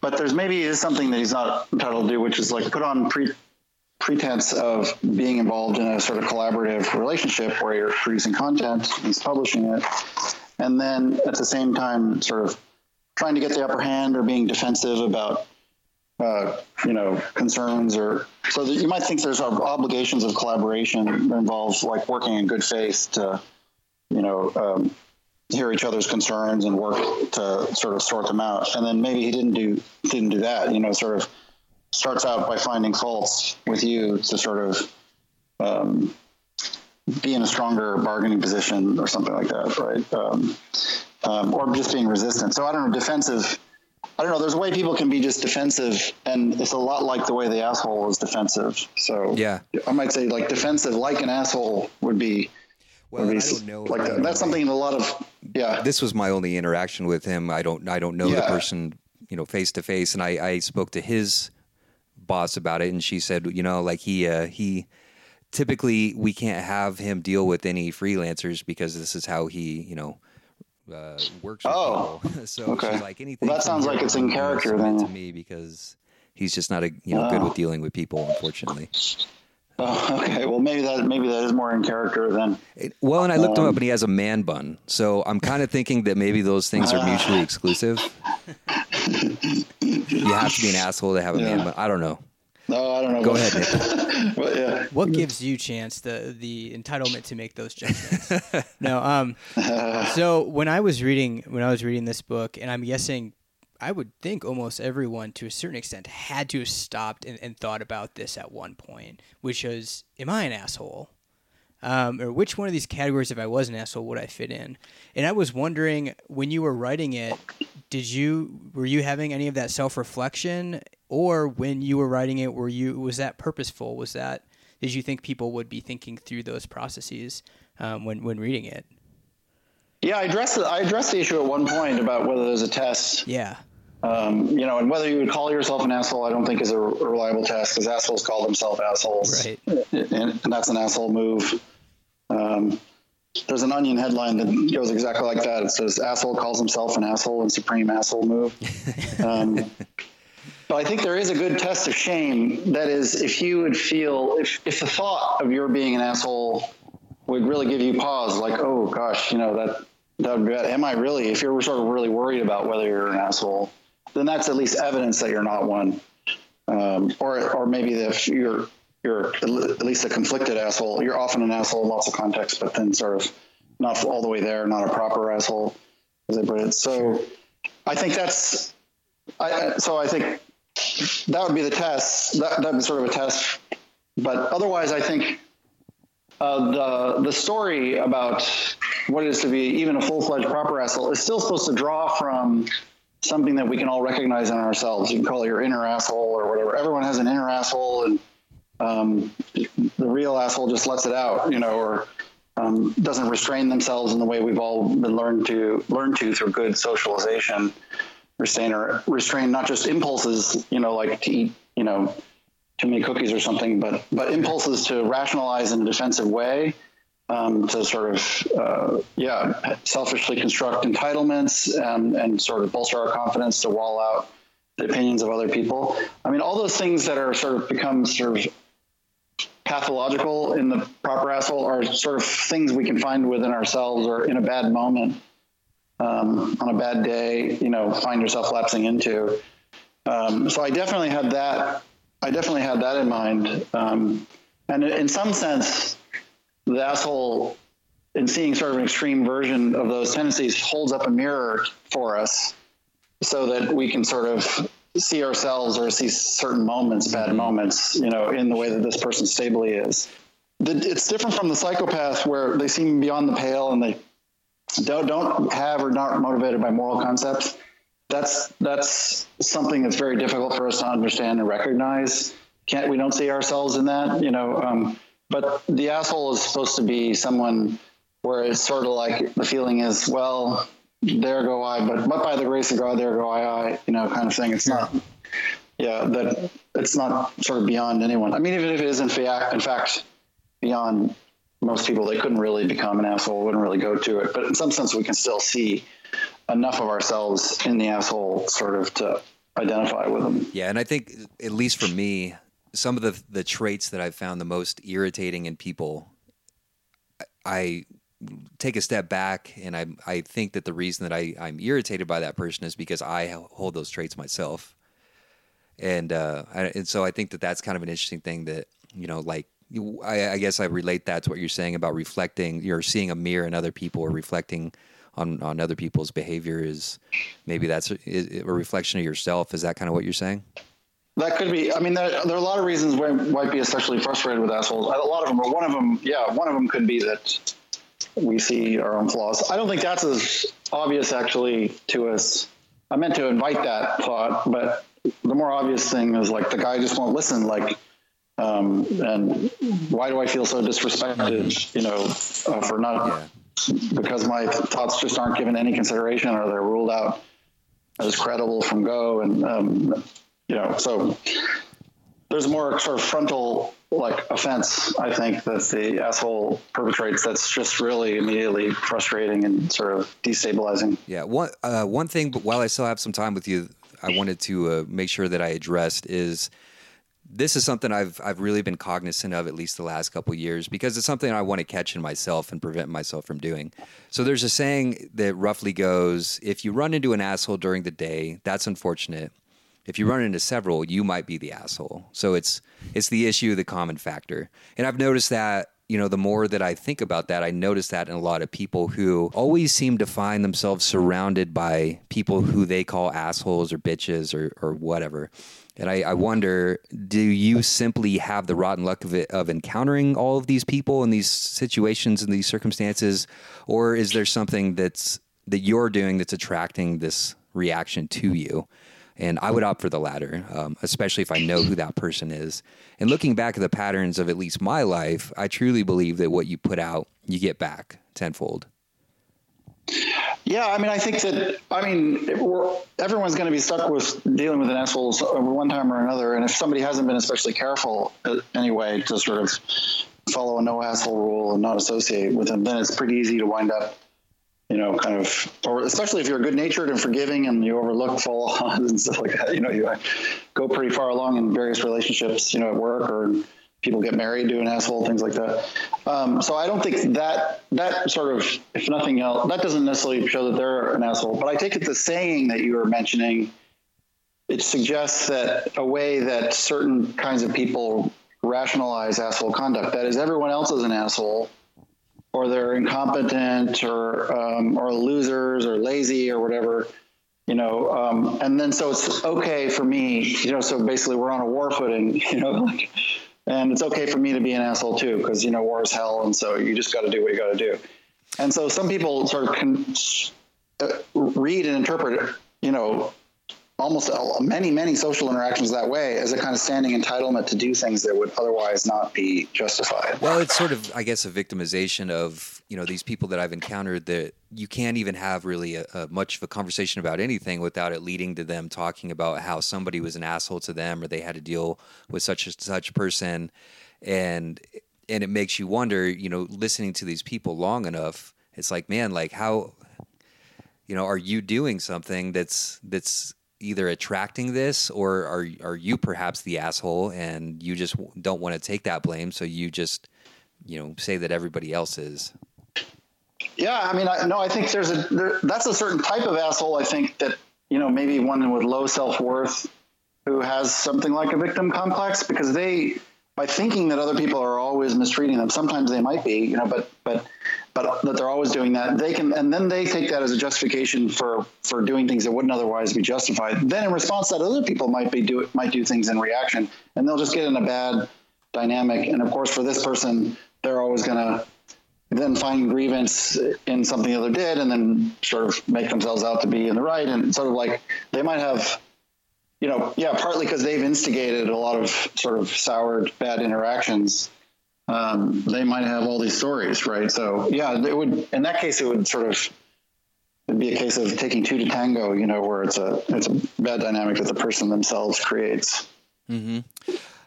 but there's maybe is something that he's not entitled to do, which is like put on pre pretense of being involved in a sort of collaborative relationship where you're producing content, he's publishing it, and then at the same time, sort of trying to get the upper hand or being defensive about uh, you know concerns or so you might think there's obligations of collaboration that involve like working in good faith to you know um, hear each other's concerns and work to sort of sort them out. And then maybe he didn't do didn't do that you know sort of starts out by finding faults with you to sort of um, be in a stronger bargaining position or something like that right? Um, um, or just being resistant. So I don't know, defensive. I don't know. There's a way people can be just defensive, and it's a lot like the way the asshole is defensive. So yeah, I might say like defensive, like an asshole would be. Well, would be, I don't know. Like that. that's something in a lot of yeah. This was my only interaction with him. I don't. I don't know yeah. the person, you know, face to face, and I, I spoke to his boss about it, and she said, you know, like he uh, he typically we can't have him deal with any freelancers because this is how he, you know uh, works. oh, so okay. like anything. Well, that sounds like it's in character then to me because he's just not a you know oh. good with dealing with people, unfortunately. Oh, okay. Well, maybe that maybe that is more in character than. It, well, and I looked um, him up, um, and he has a man bun, so I'm kind of thinking that maybe those things are mutually exclusive. you have to be an asshole to have a yeah. man bun. I don't know. No, I don't know. Go ahead, but yeah. What gives you chance the the entitlement to make those judgments? no, um. So when I was reading when I was reading this book, and I'm guessing, I would think almost everyone to a certain extent had to have stopped and, and thought about this at one point, which was, am I an asshole? Um, or which one of these categories, if I was an asshole, would I fit in? And I was wondering when you were writing it, did you were you having any of that self reflection, or when you were writing it, were you was that purposeful? Was that did you think people would be thinking through those processes um, when when reading it? Yeah, I addressed the, I addressed the issue at one point about whether there's a test. Yeah. Um, you know, and whether you would call yourself an asshole, I don't think is a, reliable test because assholes call themselves assholes, Right. and, and that's an asshole move. Um, there's an Onion headline that goes exactly like that. It says, "Asshole calls himself an asshole and supreme asshole move." um, but I think there is a good test of shame. That is, if you would feel, if if the thought of your being an asshole would really give you pause, like, oh gosh, you know that that would be bad. Am I really? If you're sort of really worried about whether you're an asshole, then that's at least evidence that you're not one. Um, or or maybe if you're you're at least a conflicted asshole. You're often an asshole in lots of contexts, but then sort of not all the way there, not a proper asshole, as I put it. So I think that's. I, so I think that would be the test. That would be sort of a test. But otherwise, I think uh, the the story about what it is to be even a full fledged proper asshole is still supposed to draw from something that we can all recognize in ourselves. You can call it your inner asshole or whatever. Everyone has an inner asshole, and um, the real asshole just lets it out, you know, or um, doesn't restrain themselves in the way we've all been learned to learn to through good socialization. Restrain or restrain not just impulses, you know, like to eat, you know, too many cookies or something, but but impulses to rationalize in a defensive way, um, to sort of uh, yeah, selfishly construct entitlements and and sort of bolster our confidence to wall out the opinions of other people. I mean, all those things that are sort of become sort of pathological in the proper asshole are sort of things we can find within ourselves or in a bad moment, um, on a bad day, you know, find yourself lapsing into. Um, so I definitely had that. I definitely had that in mind. Um, and in some sense, the asshole, in seeing sort of an extreme version of those tendencies, holds up a mirror for us so that we can sort of see ourselves or see certain moments, bad moments, you know, in the way that this person stably is. It's different from the psychopath where they seem beyond the pale and they don't, don't have or not motivated by moral concepts. That's that's something that's very difficult for us to understand and recognize. Can't we don't see ourselves in that, you know? Um, but the asshole is supposed to be someone where it's sort of like the feeling is, well, there go I, but but by the grace of God, there go I, I, you know, kind of thing. It's not, yeah, that it's not sort of beyond anyone. I mean, even if it is in fact, in fact, beyond most people, they couldn't really become an asshole, wouldn't really go to it. But in some sense, we can still see enough of ourselves in the asshole, sort of, to identify with them. Yeah, and I think at least for me, some of the the traits that I've found the most irritating in people, I take a step back and I I think that the reason that I I'm irritated by that person is because I hold those traits myself, and uh, I, and so I think that that's kind of an interesting thing that you know like. I, I guess I relate that to what you're saying about reflecting. You're seeing a mirror in other people, or reflecting on, on other people's behavior. Is maybe that's a, a reflection of yourself. Is that kind of what you're saying? That could be. I mean, there, there are a lot of reasons why might be especially frustrated with assholes. A lot of them, but one of them, yeah, one of them could be that we see our own flaws. I don't think that's as obvious actually to us. I meant to invite that thought, but the more obvious thing is like the guy just won't listen. Like, um, and why do I feel so disrespected? You know, uh, for not because my thoughts just aren't given any consideration or they're ruled out as credible from go and um, you know so there's more sort of frontal like offense i think that the asshole perpetrates that's just really immediately frustrating and sort of destabilizing Yeah. One uh, one thing, but while I still have some time with you, I wanted to uh, make sure that I addressed is this is something I've I've really been cognizant of at least the last couple years because it's something I want to catch in myself and prevent myself from doing. So there's a saying that roughly goes: if you run into an asshole during the day, that's unfortunate. if you run into several, you might be the asshole. So it's it's the issue, the common factor. And I've noticed that you know, the more that I think about that, I notice that in a lot of people who always seem to find themselves surrounded by people who they call assholes or bitches or, or whatever. And I, I wonder, do you simply have the rotten luck of it of encountering all of these people in these situations and these circumstances, or is there something that's that you're doing that's attracting this reaction to you? And I would opt for the latter, um, especially if I know who that person is. And looking back at the patterns of at least my life, I truly believe that what you put out, you get back tenfold. Yeah, I mean, I think that I mean everyone's going to be stuck with dealing with an asshole one time or another, and if somebody hasn't been especially careful uh, anyway to sort of follow a no asshole rule and not associate with them, then it's pretty easy to wind up you know, kind of, or especially if you're good natured and forgiving and you overlook fall and stuff like that, you know, you go pretty far along in various relationships, you know, at work or people get married to an asshole, things like that. Um, so I don't think that, that sort of, if nothing else, that doesn't necessarily show that they're an asshole, but I take it the saying that you were mentioning, it suggests that a way that certain kinds of people rationalize asshole conduct, that is everyone else is an asshole or they're incompetent or um, or losers or lazy or whatever you know um, and then so it's okay for me you know so basically we're on a war footing you know like, and it's okay for me to be an asshole too because you know war is hell and so you just got to do what you got to do. And so some people sort of can uh, read and interpret you know almost many, many social interactions that way as a kind of standing entitlement to do things that would otherwise not be justified. Well, it's sort of, I guess, a victimization of you know these people that I've encountered that you can't even have really a, a much of a conversation about anything without it leading to them talking about how somebody was an asshole to them or they had to deal with such and such person, and and it makes you wonder, you know, listening to these people long enough, it's like, man, like how you know, are you doing something that's that's either attracting this or are are you perhaps the asshole and you just don't want to take that blame so you just you know say that everybody else is? Yeah i mean I, no i think there's a there, that's a certain type of asshole i think that you know maybe one with low self-worth who has something like a victim complex because they by thinking that other people are always mistreating them sometimes they might be you know but but but that they're always doing that. They can, and then they take that as a justification for for doing things that wouldn't otherwise be justified. Then in response, that other people might be do might do things in reaction, and they'll just get in a bad dynamic. And of course, for this person, they're always going to then find grievance in something the other did, and then sort of make themselves out to be in the right, and sort of like they might have. You know, yeah, partly because they've instigated a lot of sort of soured bad interactions um, they might have all these stories, right? So yeah, it would in that case it would sort of it'd be a case of taking two to tango, you know, where it's a it's a bad dynamic that the person themselves creates. Mm-hmm.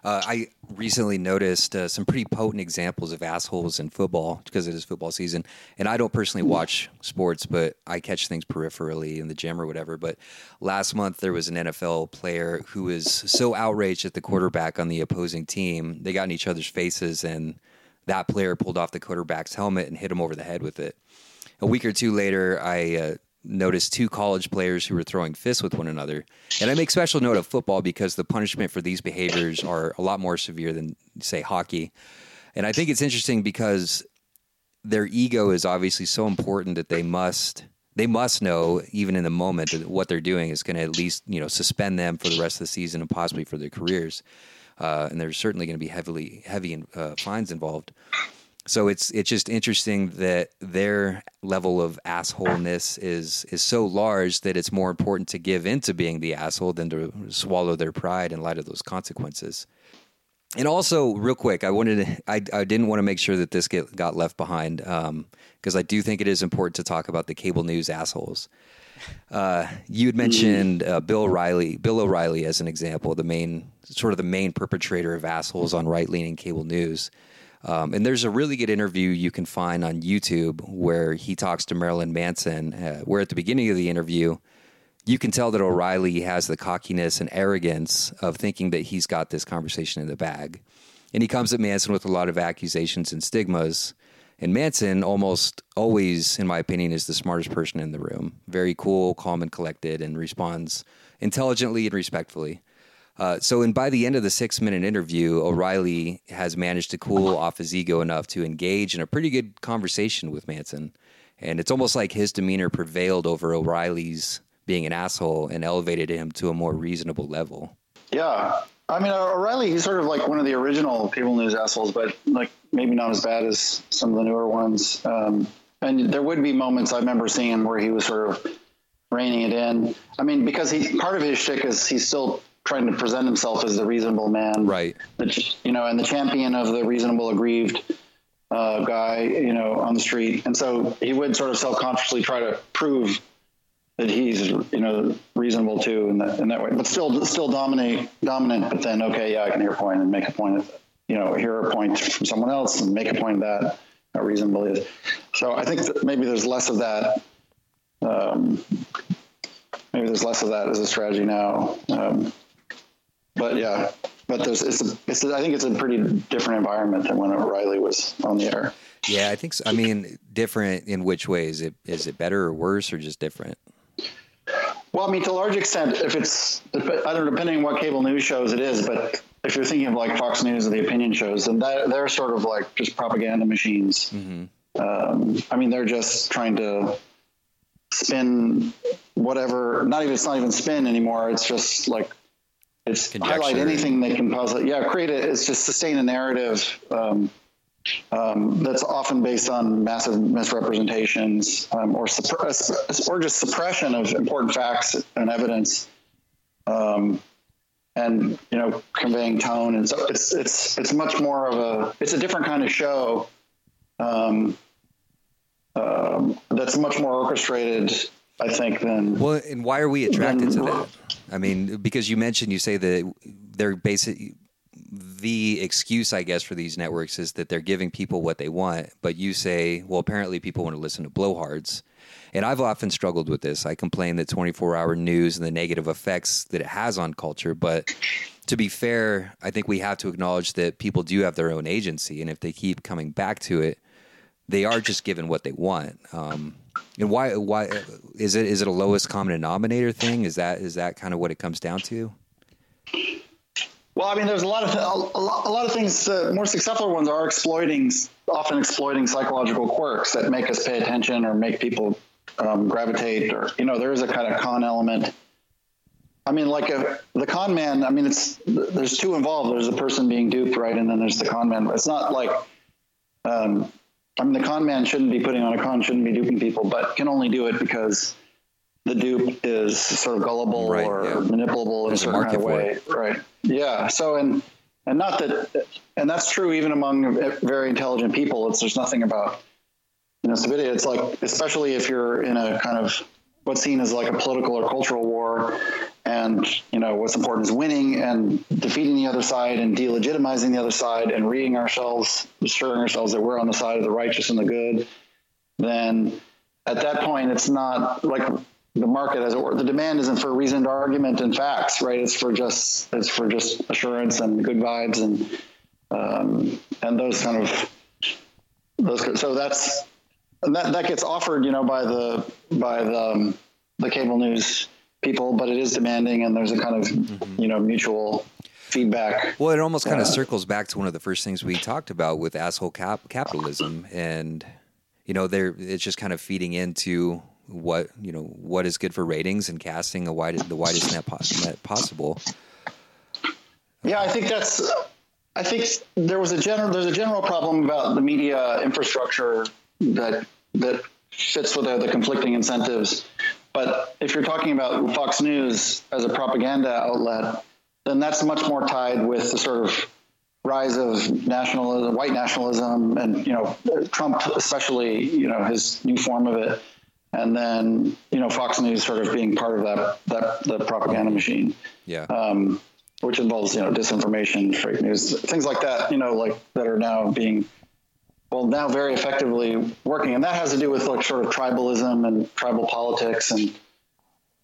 Uh, I recently noticed uh, some pretty potent examples of assholes in football because it is football season. And I don't personally watch sports, but I catch things peripherally in the gym or whatever. But last month, there was an NFL player who was so outraged at the quarterback on the opposing team, they got in each other's faces, and that player pulled off the quarterback's helmet and hit him over the head with it. A week or two later, I uh, noticed two college players who were throwing fists with one another. And I make special note of football because the punishment for these behaviors are a lot more severe than, say, hockey. And I think it's interesting because their ego is obviously so important that they must they must know even in the moment that what they're doing is going to at least you know suspend them for the rest of the season and possibly for their careers. Uh, and there's certainly going to be heavily heavy uh, fines involved so it's it's just interesting that their level of assholeness is is so large that it's more important to give into being the asshole than to swallow their pride in light of those consequences. And also, real quick, I wanted to, I, I didn't want to make sure that this get, got left behind because um, I do think it is important to talk about the cable news assholes. Uh, you had mentioned uh, Bill O'Reilly, Bill O'Reilly as an example, the main sort of the main perpetrator of assholes on right leaning cable news. Um, and there's a really good interview you can find on YouTube where he talks to Marilyn Manson, uh, where at the beginning of the interview, you can tell that O'Reilly has the cockiness and arrogance of thinking that he's got this conversation in the bag. And he comes at Manson with a lot of accusations and stigmas. And Manson almost always, in my opinion, is the smartest person in the room. Very cool, calm, and collected, and responds intelligently and respectfully. Uh, so, and by the end of the six minute interview, O'Reilly has managed to cool off his ego enough to engage in a pretty good conversation with Manson. And it's almost like his demeanor prevailed over O'Reilly's being an asshole and elevated him to a more reasonable level. Yeah. I mean, O'Reilly, he's sort of like one of the original Cable News assholes, but like maybe not as bad as some of the newer ones. Um, and there would be moments I remember seeing where he was sort of reining it in. I mean, because he part of his shtick is he's still trying to present himself as the reasonable man, right? The, you know, and the champion of the reasonable, aggrieved uh, guy, you know, on the street. And so he would sort of self-consciously try to prove that he's, you know, reasonable too in that, in that way, but still, still dominate, dominant. But then, okay, yeah, I can hear a point and make a point of, you know, hear a point from someone else and make a point of that. How reasonable is. So I think that maybe there's less of that. Um, maybe there's less of that as a strategy now. Um, but yeah, but there's it's a, it's a, I think it's a pretty different environment than when O'Reilly was on the air. Yeah, I think so. I mean, different in which way? Is it is it better or worse or just different? Well, I mean, to a large extent, if it's I don't know, depending on what cable news shows it is, but if you're thinking of like Fox News or the opinion shows, then that, they're sort of like just propaganda machines. Mm-hmm. Um, I mean, they're just trying to spin whatever. Not even it's not even spin anymore. It's just like it's highlight anything they can possibly yeah create it it's just sustain a narrative um, um, that's often based on massive misrepresentations um, or suppress, or just suppression of important facts and evidence. Um, and you know conveying tone and so it's it's it's much more of a it's a different kind of show um, um, that's much more orchestrated I think than well and why are we attracted than, to that I mean, because you mentioned, you say that they're basic. The excuse, I guess, for these networks is that they're giving people what they want. But you say, well, apparently people want to listen to blowhards. And I've often struggled with this. I complain that 24 hour news and the negative effects that it has on culture. But to be fair, I think we have to acknowledge that people do have their own agency. And if they keep coming back to it, they are just given what they want. Um, and why? Why is it? Is it a lowest common denominator thing? Is that is that kind of what it comes down to? Well, I mean, there's a lot of a lot, a lot of things. Uh, more successful ones are exploiting, often exploiting psychological quirks that make us pay attention or make people um, gravitate. Or you know, there is a kind of con element. I mean, like a, the con man. I mean, it's there's two involved. There's a person being duped, right, and then there's the con man. It's not like um, I mean, the con man shouldn't be putting on a con, shouldn't be duping people, but can only do it because the dupe is sort of gullible right, or yeah. manipulable There's in a certain kind of way. Right. Yeah. So, and, and not that, and that's true even among very intelligent people. It's, there's nothing about, you know, stupidity. It's like, especially if you're in a kind of what's seen as like a political or cultural war and you know what's important is winning and defeating the other side and delegitimizing the other side and reading ourselves assuring ourselves that we're on the side of the righteous and the good then at that point it's not like the market as it were the demand isn't for reasoned argument and facts right? It's for just it's for just assurance and good vibes and um, and those kind of those so that's that that gets offered you know by the by the um, the cable news people, but it is demanding, and there's a kind of mm-hmm. you know mutual feedback. Well, it almost kind of circles back to one of the first things we talked about with asshole cap- capitalism, and you know, there it's just kind of feeding into what you know what is good for ratings and casting a wide the widest net, po- net possible. Yeah, I think that's. I think there was a general there's a general problem about the media infrastructure that that fits with the, the conflicting incentives but if you're talking about Fox News as a propaganda outlet, then that's much more tied with the sort of rise of nationalism, white nationalism, and you know Trump, especially you know his new form of it, and then you know Fox News sort of being part of that that the propaganda machine. Yeah. Um, which involves you know disinformation, fake news, things like that. You know, like that are now being well now very effectively working, and that has to do with like sort of tribalism and tribal politics, and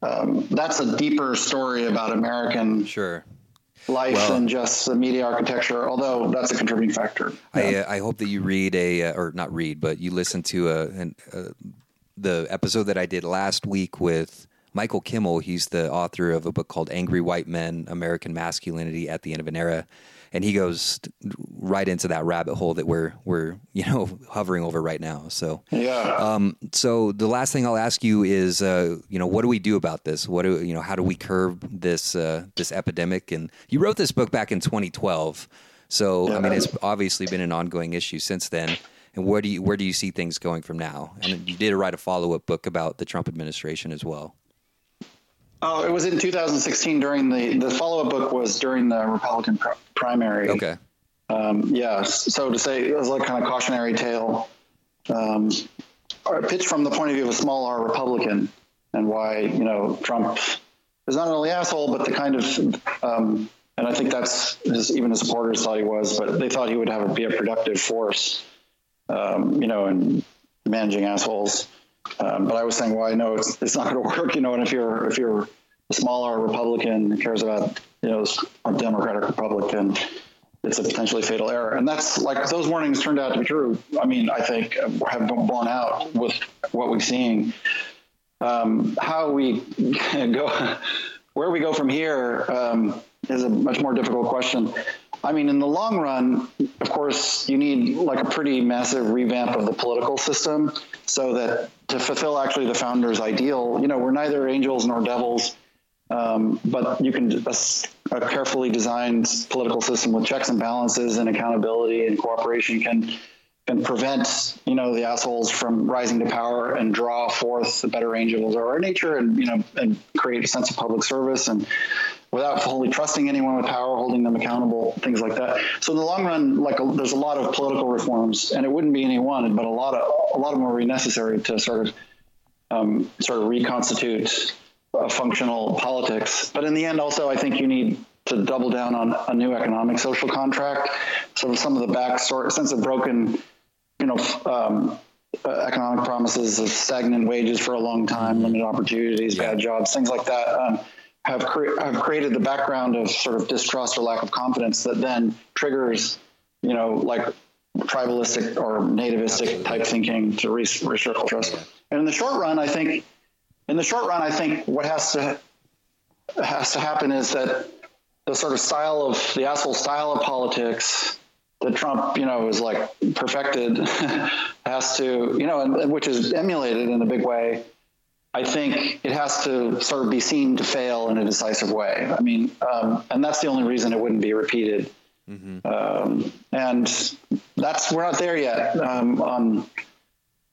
um, that's a deeper story about American sure life well, than just the media architecture. Although that's a contributing factor. I uh, I hope that you read a uh, or not read, but you listen to a, an, uh, the episode that I did last week with Michael Kimmel. He's the author of a book called Angry White Men American Masculinity at the End of an Era. And he goes right into that rabbit hole that we're we're you know hovering over right now. So yeah. Um, so the last thing I'll ask you is, uh, you know, what do we do about this? What do you know? How do we curb this uh, this epidemic? And you wrote this book back in 2012. So I mean, it's obviously been an ongoing issue since then. And where do you where do you see things going from now? And you did write a follow up book about the Trump administration as well. Oh, it was in 2016 during the the follow up book was during the Republican pr- primary. Okay. Um, yeah. So to say it was like kind of cautionary tale, um, or pitched from the point of view of a small R Republican and why you know Trump is not only asshole but the kind of um, and I think that's his, even his supporters thought he was, but they thought he would have be a productive force, um, you know, in managing assholes. Um, but I was saying, well, I know it's, it's not going to work, you know. And if you're if you're a smaller Republican who cares about you know a Democratic Republican, it's a potentially fatal error. And that's like those warnings turned out to be true. I mean, I think have been borne out with what we're seeing. Um, how we go, where we go from here um, is a much more difficult question. I mean, in the long run, of course, you need like a pretty massive revamp of the political system so that to fulfill actually the founder's ideal, you know, we're neither angels nor devils, um, but you can a, a, carefully designed political system with checks and balances and accountability and cooperation can can prevent you know the assholes from rising to power and draw forth the better angels of our nature and you know and create a sense of public service and without fully trusting anyone with power, holding them accountable, things like that. So in the long run, like a, there's a lot of political reforms, and it wouldn't be any one, but a lot of a lot of them are necessary to sort of um, sort of reconstitute a functional politics. But in the end, also, I think you need to double down on a new economic social contract. So some of the backstory, sense of broken, you know. Um, uh, economic promises of stagnant wages for a long time, limited opportunities, bad jobs, things like that. Um, have, cre- have created the background of sort of distrust or lack of confidence that then triggers, you know, like tribalistic or nativistic type thinking to re- recircle trust. And in the short run, I think, in the short run, I think what has to has to happen is that the sort of style of the asshole style of politics that Trump, you know, is like perfected has to, you know, and, which is emulated in a big way I think it has to sort of be seen to fail in a decisive way. I mean, um, and that's the only reason it wouldn't be repeated. Mm-hmm. Um, and that's we're not there yet. Um, on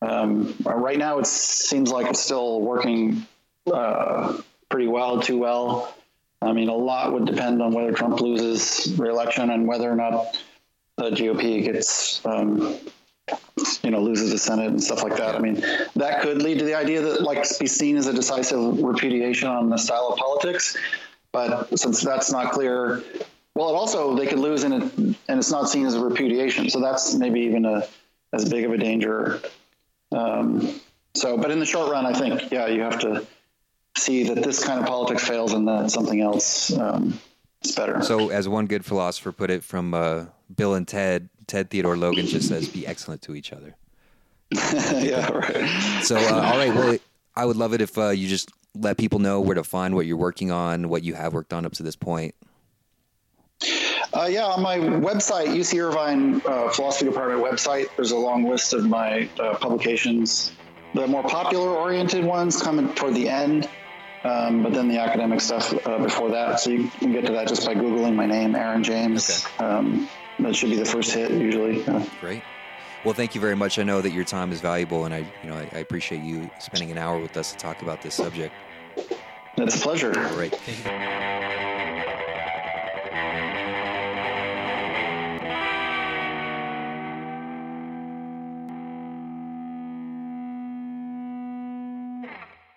um, right now, it seems like it's still working uh, pretty well, too well. I mean, a lot would depend on whether Trump loses re-election and whether or not the GOP gets um, you know, loses the Senate and stuff like that. I mean, that could lead to the idea that like be seen as a decisive repudiation on the style of politics. But since that's not clear, well, it also they could lose and it, and it's not seen as a repudiation. So that's maybe even a as big of a danger. Um, so, but in the short run, I think yeah, you have to see that this kind of politics fails and that something else um, is better. So, as one good philosopher put it from uh, Bill and Ted, Ted Theodore Logan just says, "Be excellent to each other." yeah, right. So, uh, all right. Well, I would love it if uh, you just let people know where to find what you're working on, what you have worked on up to this point. Uh, yeah, on my website, UC Irvine uh, Philosophy Department website, there's a long list of my uh, publications. The more popular oriented ones come toward the end, um, but then the academic stuff uh, before that. So you can get to that just by Googling my name, Aaron James. Okay. Um, that should be the first hit usually. Great. Well, thank you very much. I know that your time is valuable, and I, you know, I, I appreciate you spending an hour with us to talk about this subject. That's a pleasure. All right.